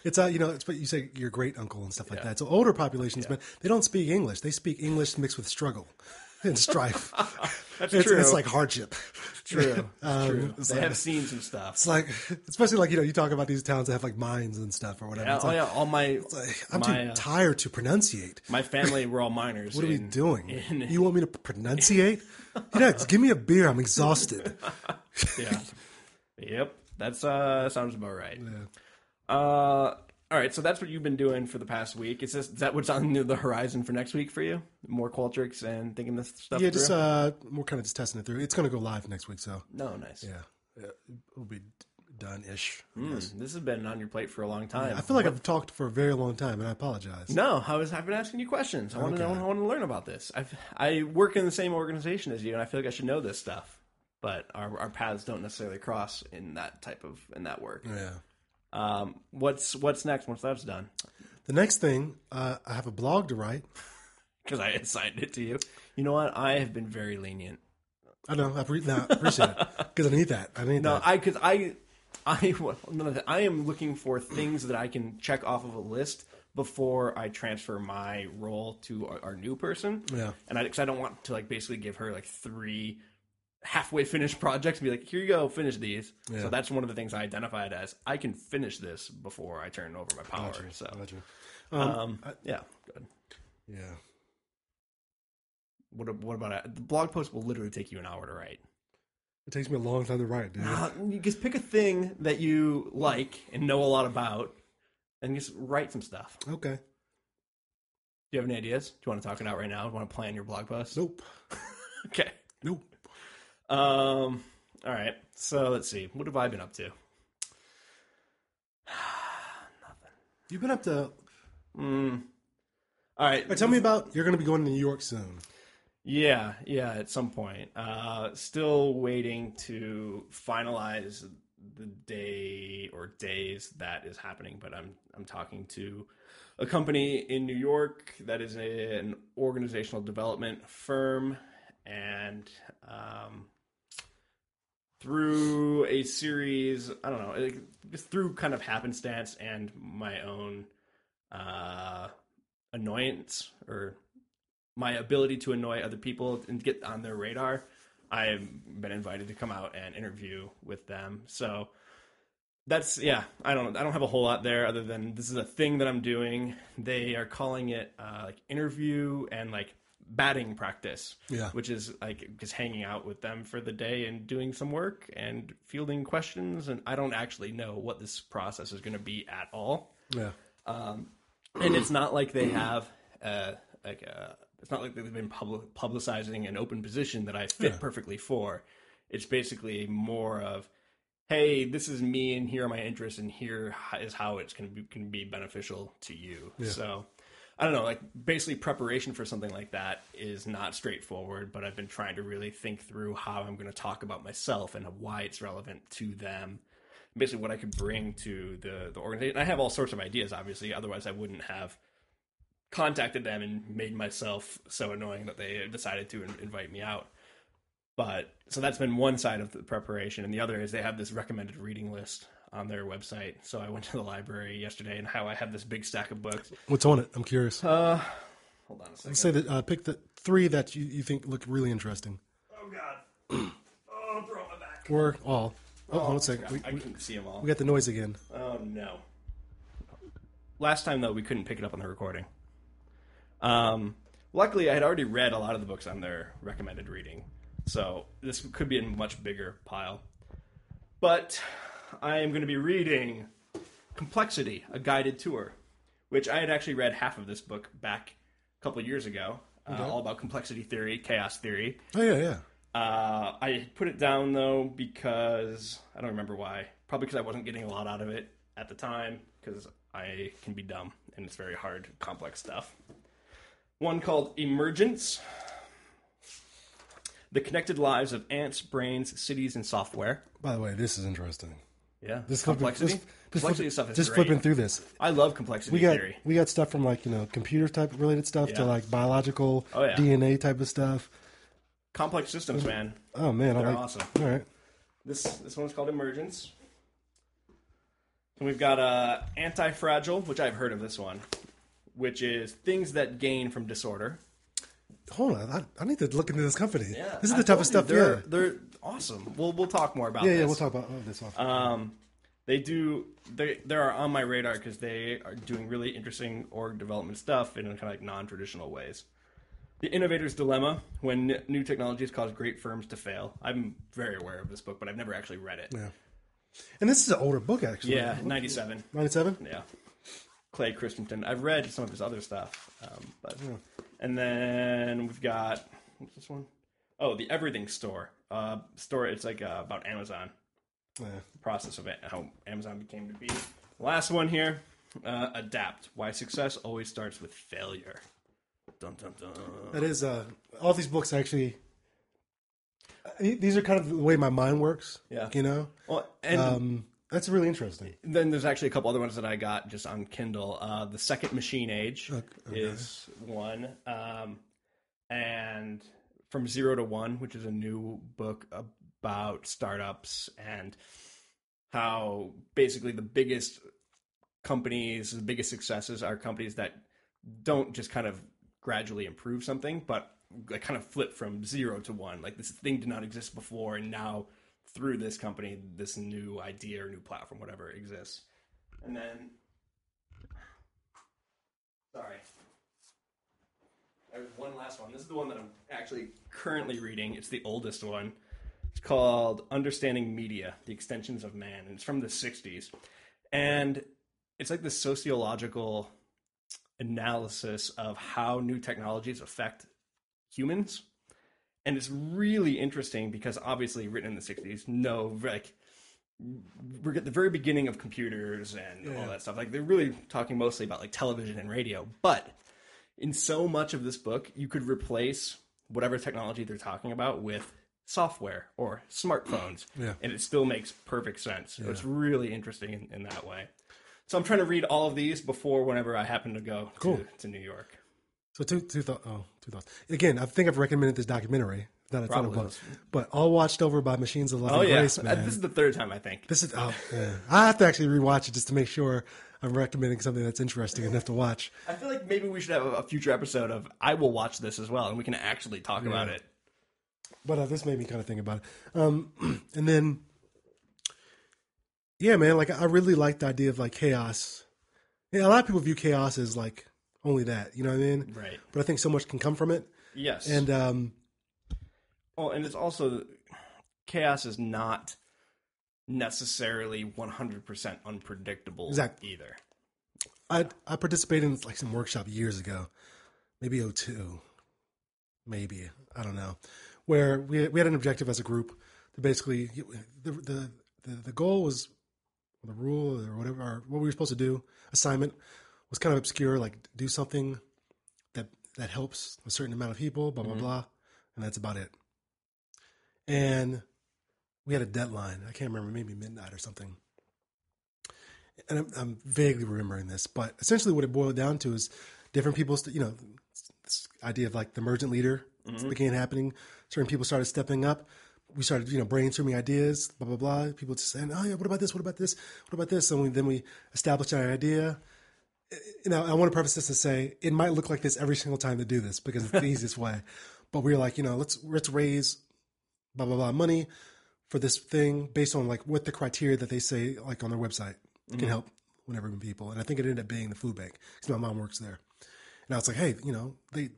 It's uh, you know, it's what you say your great uncle and stuff like that. So older populations, but they don't speak English. They speak English mixed with struggle and strife. That's it's, true. it's like hardship. true. Um, true. it's They like- have seen some stuff. It's like, especially like you know, you talk about these towns that have like mines and stuff or whatever. Yeah, oh like, yeah, all my like, I'm my, too uh, tired to pronunciate. my family were all miners. What are we in- doing? in- you want me to pronunciate? yeah, give me a beer. I'm exhausted. Yeah. yep. That's uh sounds about right. Uh all right, so that's what you've been doing for the past week. Is this is that what's on the horizon for next week for you? More Qualtrics and thinking this stuff Yeah, through? just uh, we're kind of just testing it through. It's going to go live next week, so no, nice. yeah, yeah it'll be done ish. Hmm, this has been on your plate for a long time. I feel like I've talked for a very long time, and I apologize. No, I was. I've been asking you questions. I want to know. I want to learn about this. I've, I work in the same organization as you, and I feel like I should know this stuff. But our, our paths don't necessarily cross in that type of in that work. Yeah. Um, what's what's next once that's done? The next thing, uh, I have a blog to write. Because I assigned it to you. You know what? I have been very lenient. I know. I, pre- no, I appreciate it because I need that. I need No, that. I because I I that. I am looking for things that I can check off of a list before I transfer my role to our, our new person. Yeah. and I because I don't want to like basically give her like three halfway finished projects and be like, here you go, finish these. Yeah. So that's one of the things I identified as I can finish this before I turn over my power. So Gotcha. Um, um, I- yeah, good. yeah. What what about it? The blog post will literally take you an hour to write. It takes me a long time to write, dude. Uh, you just pick a thing that you like and know a lot about, and just write some stuff. Okay. Do you have any ideas? Do you want to talk it out right now? Do you want to plan your blog post? Nope. Okay. Nope. Um. All right. So let's see. What have I been up to? Nothing. You've been up to. Mm. All right. Tell me about. You're going to be going to New York soon. Yeah, yeah, at some point. Uh, still waiting to finalize the day or days that is happening, but I'm I'm talking to a company in New York that is a, an organizational development firm, and um, through a series, I don't know, just through kind of happenstance and my own uh, annoyance or my ability to annoy other people and get on their radar, I've been invited to come out and interview with them. So that's yeah. I don't I don't have a whole lot there other than this is a thing that I'm doing. They are calling it uh, like interview and like batting practice. Yeah. which is like just hanging out with them for the day and doing some work and fielding questions. And I don't actually know what this process is going to be at all Yeah. um, and it's not like they have uh, like a, it's not like they've been public, publicizing an open position that I fit Yeah. perfectly for. It's basically more of, hey, this is me, and here are my interests, and here is how it's going to be can be beneficial to you. So. I don't know, like basically preparation for something like that is not straightforward, but I've been trying to really think through how I'm going to talk about myself and why it's relevant to them basically what I could bring to the the organization. I have all sorts of ideas, obviously. Otherwise, I wouldn't have contacted them and made myself so annoying that they decided to in- invite me out. But so that's been one side of the preparation, and the other is they have this recommended reading list on their website. So I went to the library yesterday, and how I have this big stack of books. What's on it? I'm curious. Uh, hold on a second. Let's say that. Uh, pick the three that you, you think look really interesting, Oh God! oh, I'm throwing my back. or all. Oh, hold on a second. I, We, I we, couldn't see them all. we got the noise again. Oh no. Last time though, we couldn't pick it up on the recording. Um, luckily, I had already read a lot of the books on their recommended reading, so this could be a much bigger pile. But I am going to be reading Complexity: A Guided Tour, which I had actually read half of this book back a couple of years ago, uh, all about complexity theory, chaos theory. Oh yeah, yeah. Uh, I put it down though because I don't remember why. Probably because I wasn't getting a lot out of it at the time because I can be dumb and it's very hard, complex stuff. One called Emergence The Connected Lives of Ants, Brains, Cities, and Software. By the way, this is interesting. Yeah. This flipping- complexity. this complexity flipping- stuff is just great. flipping through this. I love complexity We got theory. we got stuff from like you know computer type related stuff to like biological Oh, yeah. DNA type of stuff. Complex systems, man. Oh man, They're like. awesome. All right. This this one's called Emergence. And we've got uh, Anti-Fragile, which I've heard of this one, which is things that gain from disorder. Hold on, I, I need to look into this company. Yeah, this is I the toughest stuff. Yeah, They're, they're awesome. We'll we'll talk more about yeah, this. yeah. We'll talk about oh, this one. Um, they do. They they are on my radar because they are doing really interesting org development stuff in kind of like non-traditional ways. The Innovator's Dilemma: When n- new technologies cause great firms to fail. I'm very aware of this book, but I've never actually read it. yeah, and this is an older book actually. Yeah, '97. ninety-seven. Yeah, Clay Christensen. I've read some of his other stuff, um, but and then we've got what's this one? Oh, the Everything Store. Uh, store. It's like uh, about Amazon. Yeah. process of it, how Amazon became to be. Last one here, uh, adapt. Why success always starts with failure. Dun dun dun. That is uh, all these books actually. These are kind of the way my mind works. Yeah. you know. Well, and Um, that's really interesting. then there's actually a couple other ones that I got just on Kindle. Uh, the Second Machine Age is one, um, and From Zero to One, which is a new book about startups and how basically the biggest companies, the biggest successes are companies that don't just kind of gradually improve something, but like kind of flip from zero to one. Like this thing did not exist before, and now through this company, this new idea or new platform, whatever exists. And then, sorry, there's one last one. This is the one that I'm actually currently reading. It's the oldest one. It's called Understanding Media: The Extensions of Man, and it's from the '60s. And it's like this sociological analysis of how new technologies affect humans and it's really interesting because obviously written in the 60s no like we're at the very beginning of computers and all that stuff like they're really talking mostly about like television and radio but in so much of this book you could replace whatever technology they're talking about with software or smartphones Yeah. and it still makes perfect sense so it's really interesting in, in that way so i'm trying to read all of these before whenever i happen to go Cool. to, to new york So two two thoughts. Oh, two thoughts. Again, I think I've recommended this documentary. Not a ton of books, but all watched over by Machines of Love oh and yeah Grace, Uh, man. this is the third time i think This is oh yeah. I have to actually rewatch it just to make sure I'm recommending something that's interesting enough to watch. I feel like maybe we should have a, future episode of I will watch this as well, and we can actually talk about it. But uh, this made me kind of think about it. Um, and then, yeah, man, like I really like the idea of like chaos. Yeah, a lot of people view chaos as like only that, you know what I mean? Right. But I think so much can come from it. Yes. And um, well, and it's also chaos is not necessarily 100% unpredictable Exact- either. I I participated in like some workshop years ago, maybe 02, maybe I don't know, where we we had an objective as a group to basically the the the, the goal was the rule or whatever or what we were supposed to do assignment was kind of obscure like do something that that helps a certain amount of people blah blah mm-hmm. blah and that's about it. And we had a deadline i can't remember maybe midnight or something and I'm, I'm vaguely remembering this, but essentially what it boiled down to is different people, st- you know, this idea of like the emergent leader mm-hmm. began happening. Certain people started stepping up. We started, you know, brainstorming ideas, blah blah blah. People just saying, "Oh yeah, what about this? What about this? What about this?" And we, then we established our idea. Eh, eh, you know, I want to preface this to say it might look like this every single time to do this because it's the easiest way. But we were like, you know, let's let's raise blah blah blah money for this thing based on like what the criteria that they say like on their website can mm-hmm. help whenever people. And I think it ended up being the food bank because my mom works there. And I was like, hey, you know, they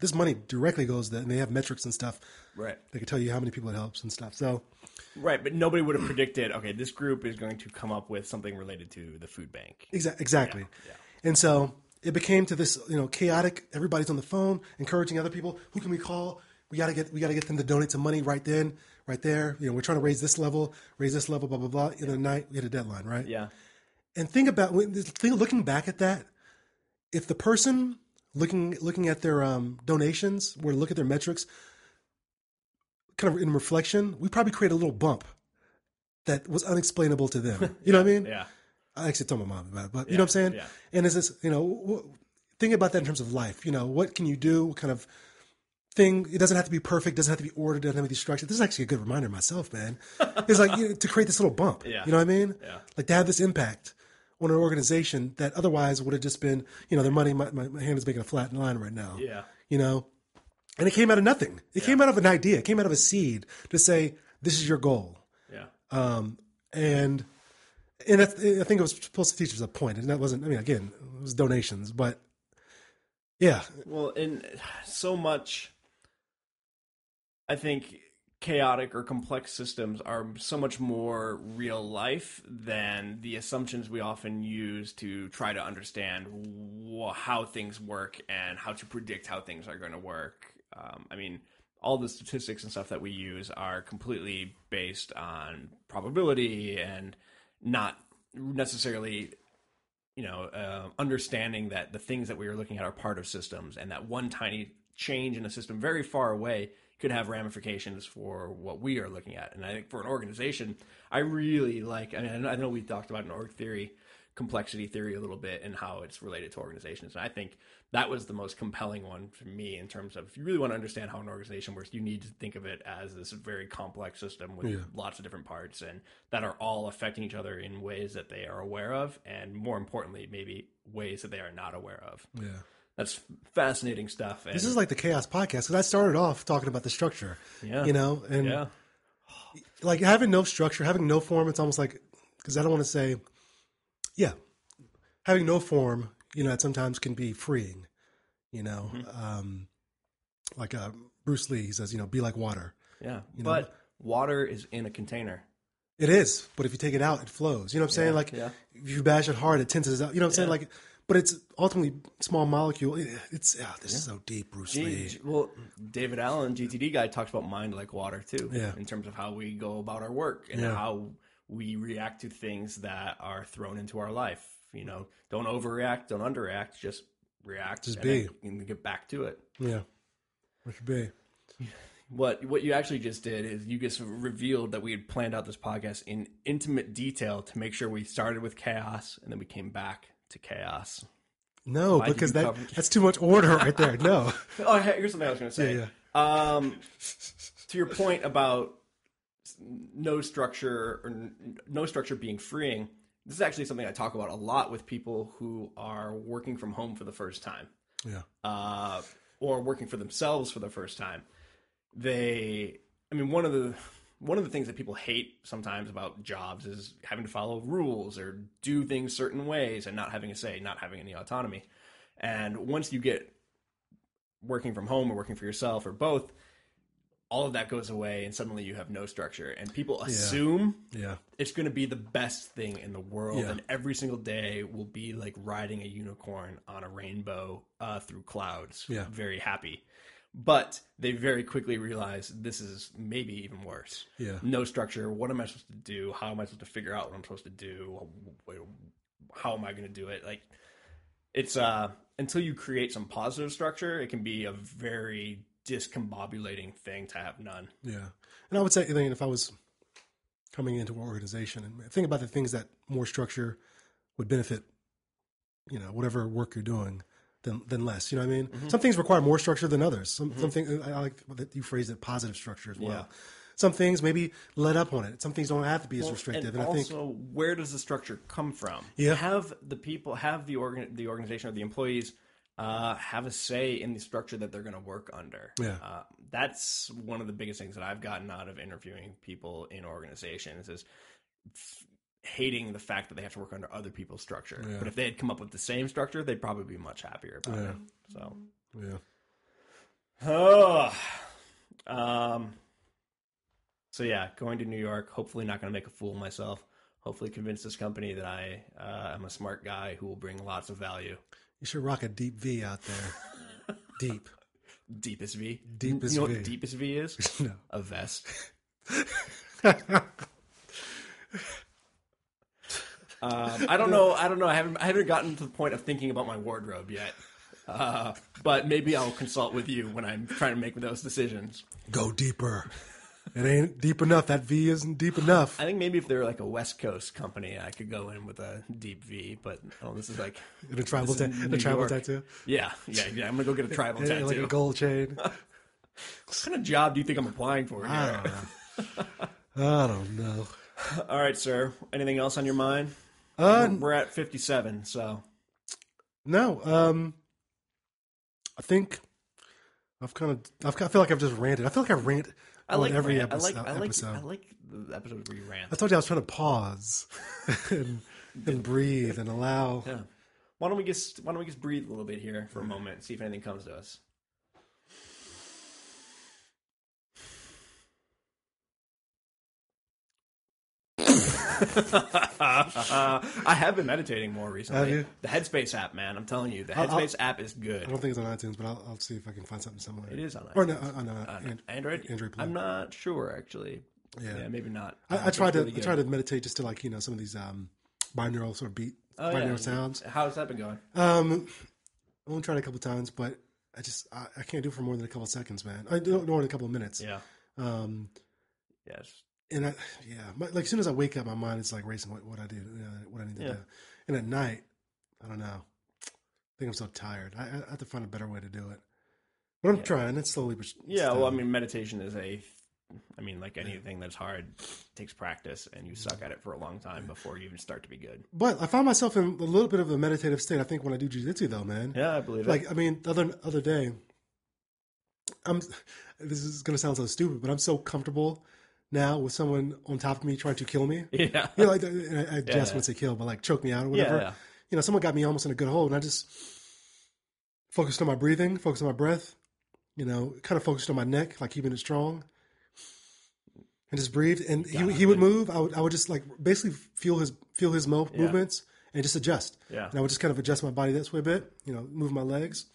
this money directly goes there, and they have metrics and stuff. Right. They can tell you how many people it helps and stuff. So Right, but nobody would have predicted, okay, this group is going to come up with something related to the food bank. exa- exactly. Yeah. And so it became to this you know chaotic. Everybody's on the phone, encouraging other people. Who can we call? We gotta get we gotta get them to donate some money right then, right there. You know, we're trying to raise this level, raise this level, blah blah blah. In the night, we had a deadline, right? Yeah. And think about when think looking back at that, if the person looking looking at their um, donations were to look at their metrics, kind of in reflection, we probably create a little bump that was unexplainable to them. You know what I mean? Yeah. I actually told my mom about it, but you know what I'm saying? yeah. And is this, you know, think about that in terms of life. You know, what can you do? What kind of thing? It doesn't have to be perfect. Doesn't have to be ordered. Doesn't have to be structured. This is actually a good reminder myself, man. It's like you know, to create this little bump. Yeah. You know what I mean? Yeah. Like to have this impact on an organization that otherwise would have just been, you know, their money. My, my, hand is making a flat line right now. Yeah. You know, and it came out of nothing. It came out of an idea. It came out of a seed to say, "This is your goal." Yeah. um, and and I think it was supposed to teach us a point, and that wasn't. I mean, again, it was donations, but yeah, Well, and so much, I think chaotic or complex systems are so much more real life than the assumptions we often use to try to understand wh- how things work and how to predict how things are going to work. Um, I mean, all the statistics and stuff that we use are completely based on probability and not necessarily you know, uh, understanding that the things that we are looking at are part of systems, and that one tiny change in a system very far away could have ramifications for what we are looking at. And I think for an organization, I really like. I mean, I know- we talked about an org theory, complexity theory a little bit, and how it's related to organizations. And I think that was the most compelling one for me in terms of if you really want to understand how an organization works, you need to think of it as this very complex system with Yeah. lots of different parts and that are all affecting each other in ways that they are aware of and more importantly maybe ways that they are not aware of yeah. That's fascinating stuff and This is like the chaos podcast because I started off talking about the structure, yeah you know, and yeah like having no structure, having no form. It's almost like because I don't want to say, yeah, having no form. You know, it sometimes can be freeing. You know, Mm-hmm. um, like uh, Bruce Lee, he says, you know, be like water. yeah know? but water is in a container It is, but if you take it out, it flows. You know what I'm saying? Yeah, like yeah. if you bash it hard, it tenses out. You know what I'm saying? Like, but it's ultimately small molecule. It, it's yeah, this is so deep, Bruce Lee. Gee, well david allen gtd guy talks about mind like water too Yeah. in terms of how we go about our work and Yeah. how we react to things that are thrown into our life you know don't overreact don't underreact just react Just and be. and get back to it Yeah, what should be? What what you actually just did is you just revealed that we had planned out this podcast in intimate detail to make sure we started with chaos and then we came back to chaos. No, did because that cover- that's too much order right there. No, Oh, hey, here's something I was going to say. Yeah, Um, to your point about no structure or n- no structure being freeing, this is actually something I talk about a lot with people who are working from home for the first time. yeah, uh, or working for themselves for the first time, they, I mean, one of the one of the things that people hate sometimes about jobs is having to follow rules or do things certain ways and not having a say, not having any autonomy. And once you get working from home or working for yourself or both, all of that goes away and suddenly you have no structure. And people assume yeah, it's going to be the best thing in the world Yeah. and every single day will be like riding a unicorn on a rainbow uh, through clouds Yeah. very happy but they very quickly realize this is maybe even worse. Yeah, no structure. What am i supposed to do? How am i supposed to figure out what i'm supposed to do? How am i going to do it? Like it's uh until you create some positive structure it can be a very discombobulating thing to have none. Yeah. And I would say, I mean, if I was coming into an organization and think about the things that more structure would benefit, you know, whatever work you're doing. Than, than less, you know what I mean. Mm-hmm. Some things require more structure than others. Some some things I like that you phrased it positive structure as well. Yeah. Some things maybe let up on it. Some things don't have to be as Well, restrictive. And, And, I think also, where does the structure come from? Yeah. Have the people, have the organ, the organization or the employees, uh, have a say in the structure that they're going to work under. Yeah. Uh, that's one of the biggest things that I've gotten out of interviewing people in organizations is hating the fact that they have to work under other people's structure. Yeah. But if they had come up with the same structure, they'd probably be much happier about Yeah. it. So. yeah. Oh, um. So yeah, going to New York. Hopefully, not going to make a fool of myself. Hopefully, convince this company that I uh, am a smart guy who will bring lots of value. You should rock a deep V out there. deep. Deepest V. Deepest you know what V. deepest V is? No. A vest. Um, I don't know. I don't know. I haven't. I haven't gotten to the point of thinking about my wardrobe yet. Uh, but maybe I'll consult with you when I'm trying to make those decisions. Go deeper. It ain't deep enough. That V isn't deep enough. I think maybe if they're like a West Coast company, I could go in with a deep V. But oh, this is like a tribal, ta- a tribal York. tattoo. yeah, yeah, yeah. I'm gonna go get a tribal tattoo. like a gold chain. what kind of job do you think I'm applying for I don't know. I don't know. All right, sir. Anything else on your mind? Uh, We're at 57, so no. Um, I think I've kind of. I've, I feel like I've just ranted. I feel like I rant. I like every rant. episode. I like I like episode. I like the episodes where you rant. I told you I was trying to pause and, and breathe and allow. Yeah. Why don't we just Why don't we just breathe a little bit here for a moment and see if anything comes to us? I have been meditating more recently. Have you? The Headspace app, man. I'm telling you, the I'll- Headspace app is good. I don't think it's on iTunes, but I'll, I'll see if I can find something somewhere. It is on Or iTunes. no, uh, no, On and- Android. Android Play. I'm not sure actually. yeah. Maybe not. I, Uh, I tried to I tried to meditate just to like you know some of these um binaural sort of beat Oh, binaural yeah. sounds. How's that been going? Um, I only tried a couple times, but I just I, I can't do it for more than a couple seconds, man. I do more than a couple of minutes. Yeah. Um, Yes. And I yeah, my, like as soon as I wake up, my mind is like racing what, what I do, uh, what I need to Yeah. do. And at night, I don't know. I think I'm so tired. I, I have to find a better way to do it. But I'm Yeah. trying. It's slowly, but Yeah, well, I mean, meditation is a, I mean, like anything that's hard takes practice, and you suck at it for a long time before you even start to be good. But I found myself in a little bit of a meditative state. I think when I do jujitsu, though, man. Yeah, I believe it. Like I mean, the other other day, I'm. This is gonna sound so stupid, but I'm so comfortable now with someone on top of me trying to kill me. Yeah, You know, like and I, I just Yeah. wouldn't say kill, but like choke me out or whatever. yeah. You know, someone got me almost in a good hold, and I just focused on my breathing, focused on my breath. You know, kind of focused on my neck, like keeping it strong, and just breathed. And he he would move. I would I would just like basically feel his feel his mo- Yeah. movements and just adjust. Yeah. And I would just kind of adjust my body this way a bit. You know, move my legs,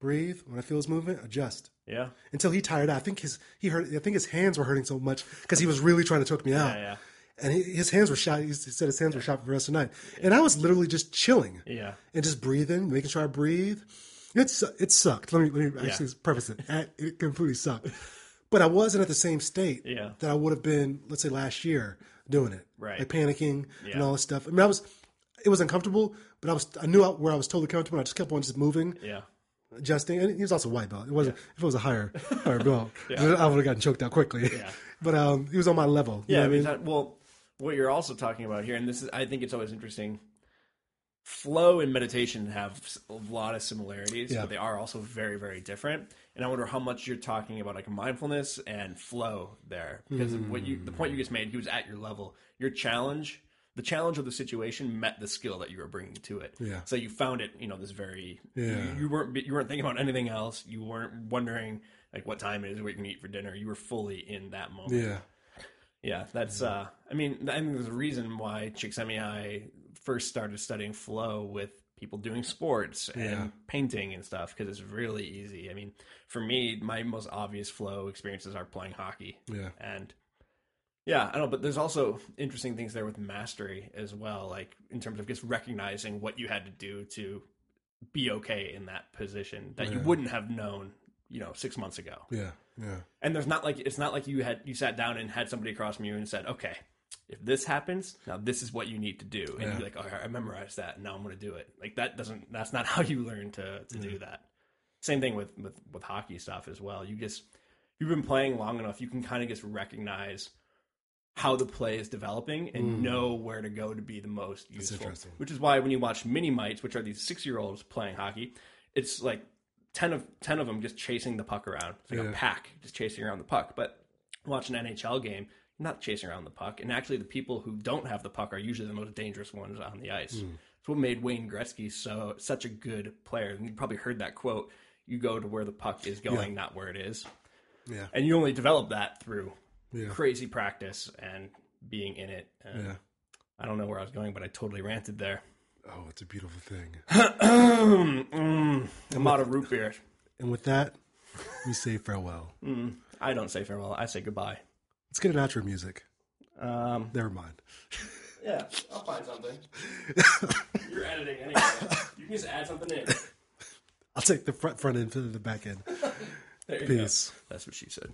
breathe. When I feel his movement, adjust yeah, until he tired out. I think his he hurt. I think his hands were hurting so much because he was really trying to choke me out. yeah, yeah, And he, his hands were shot. He said his hands were shot for the rest of the night. And I was literally just chilling yeah. and just breathing, making sure I breathe. It's it sucked. Let me let me actually preface it. It it completely sucked. But I wasn't at the same state Yeah. that I would have been, let's say, last year doing it. Right. Like panicking Yeah. and all this stuff. I mean, I was. It was uncomfortable, but I was. I knew where I was totally comfortable. I just kept on just moving, yeah. Adjusting. And he was also a white belt. It wasn't. If it was a higher higher belt, I would have gotten choked out quickly. Yeah. But um, he was on my level. You Yeah, know I mean, that- well, what you're also talking about here, and this is, I think it's always interesting. Flow and meditation have a lot of similarities, Yeah. but they are also very, very different. And I wonder how much you're talking about like mindfulness and flow there, because of what you, the point you just made, he was at your level. Your challenge, the challenge of the situation, met the skill that you were bringing to it. Yeah. So you found it, you know, this very. Yeah. You, you weren't you weren't thinking about anything else. You weren't wondering like what time it is, what you can eat for dinner. You were fully in that moment. Yeah. Yeah, that's. uh I mean, I think there's a reason why Csikszentmihalyi first started studying flow with people doing sports and Yeah. painting and stuff because it's really easy. I mean, for me, my most obvious flow experiences are playing hockey, Yeah. and yeah, I know. But there's also interesting things there with mastery as well, like in terms of just recognizing what you had to do to be okay in that position that you wouldn't have known, you know, six months ago. Yeah. Yeah. And there's not like it's not like you had you sat down and had somebody across from you and said, "Okay, if this happens, now this is what you need to do." And Yeah. you're like, "All right, I memorized that. And now I'm going to do it." Like that doesn't that's not how you learn to to do that. Same thing with with with hockey stuff as well. You just you've been playing long enough, you can kind of just recognize how the play is developing and hmm. know where to go to be the most useful. Which is why when you watch mini mites, which are these six year olds playing hockey, it's like ten of ten of them just chasing the puck around. It's like a pack just chasing around the puck. But watch an NHL game, you're not chasing around the puck. And actually, the people who don't have the puck are usually the most dangerous ones on the ice. Hmm. It's what made Wayne Gretzky so such a good player. And you probably heard that quote: "You go to where the puck is going, not where it is." Yeah. And you only develop that through Yeah. crazy practice and being in it. And Yeah. I don't know where I was going, but I totally ranted there. Oh, it's a beautiful thing. mm, I'm out of root beer. And with that, we say farewell. I don't say farewell. I say goodbye. Let's get an outro music. Um, Never mind. yeah, I'll find something. You're editing anyway. You can just add something in. I'll take the front front end to the back end. There you Peace. go. That's what she said.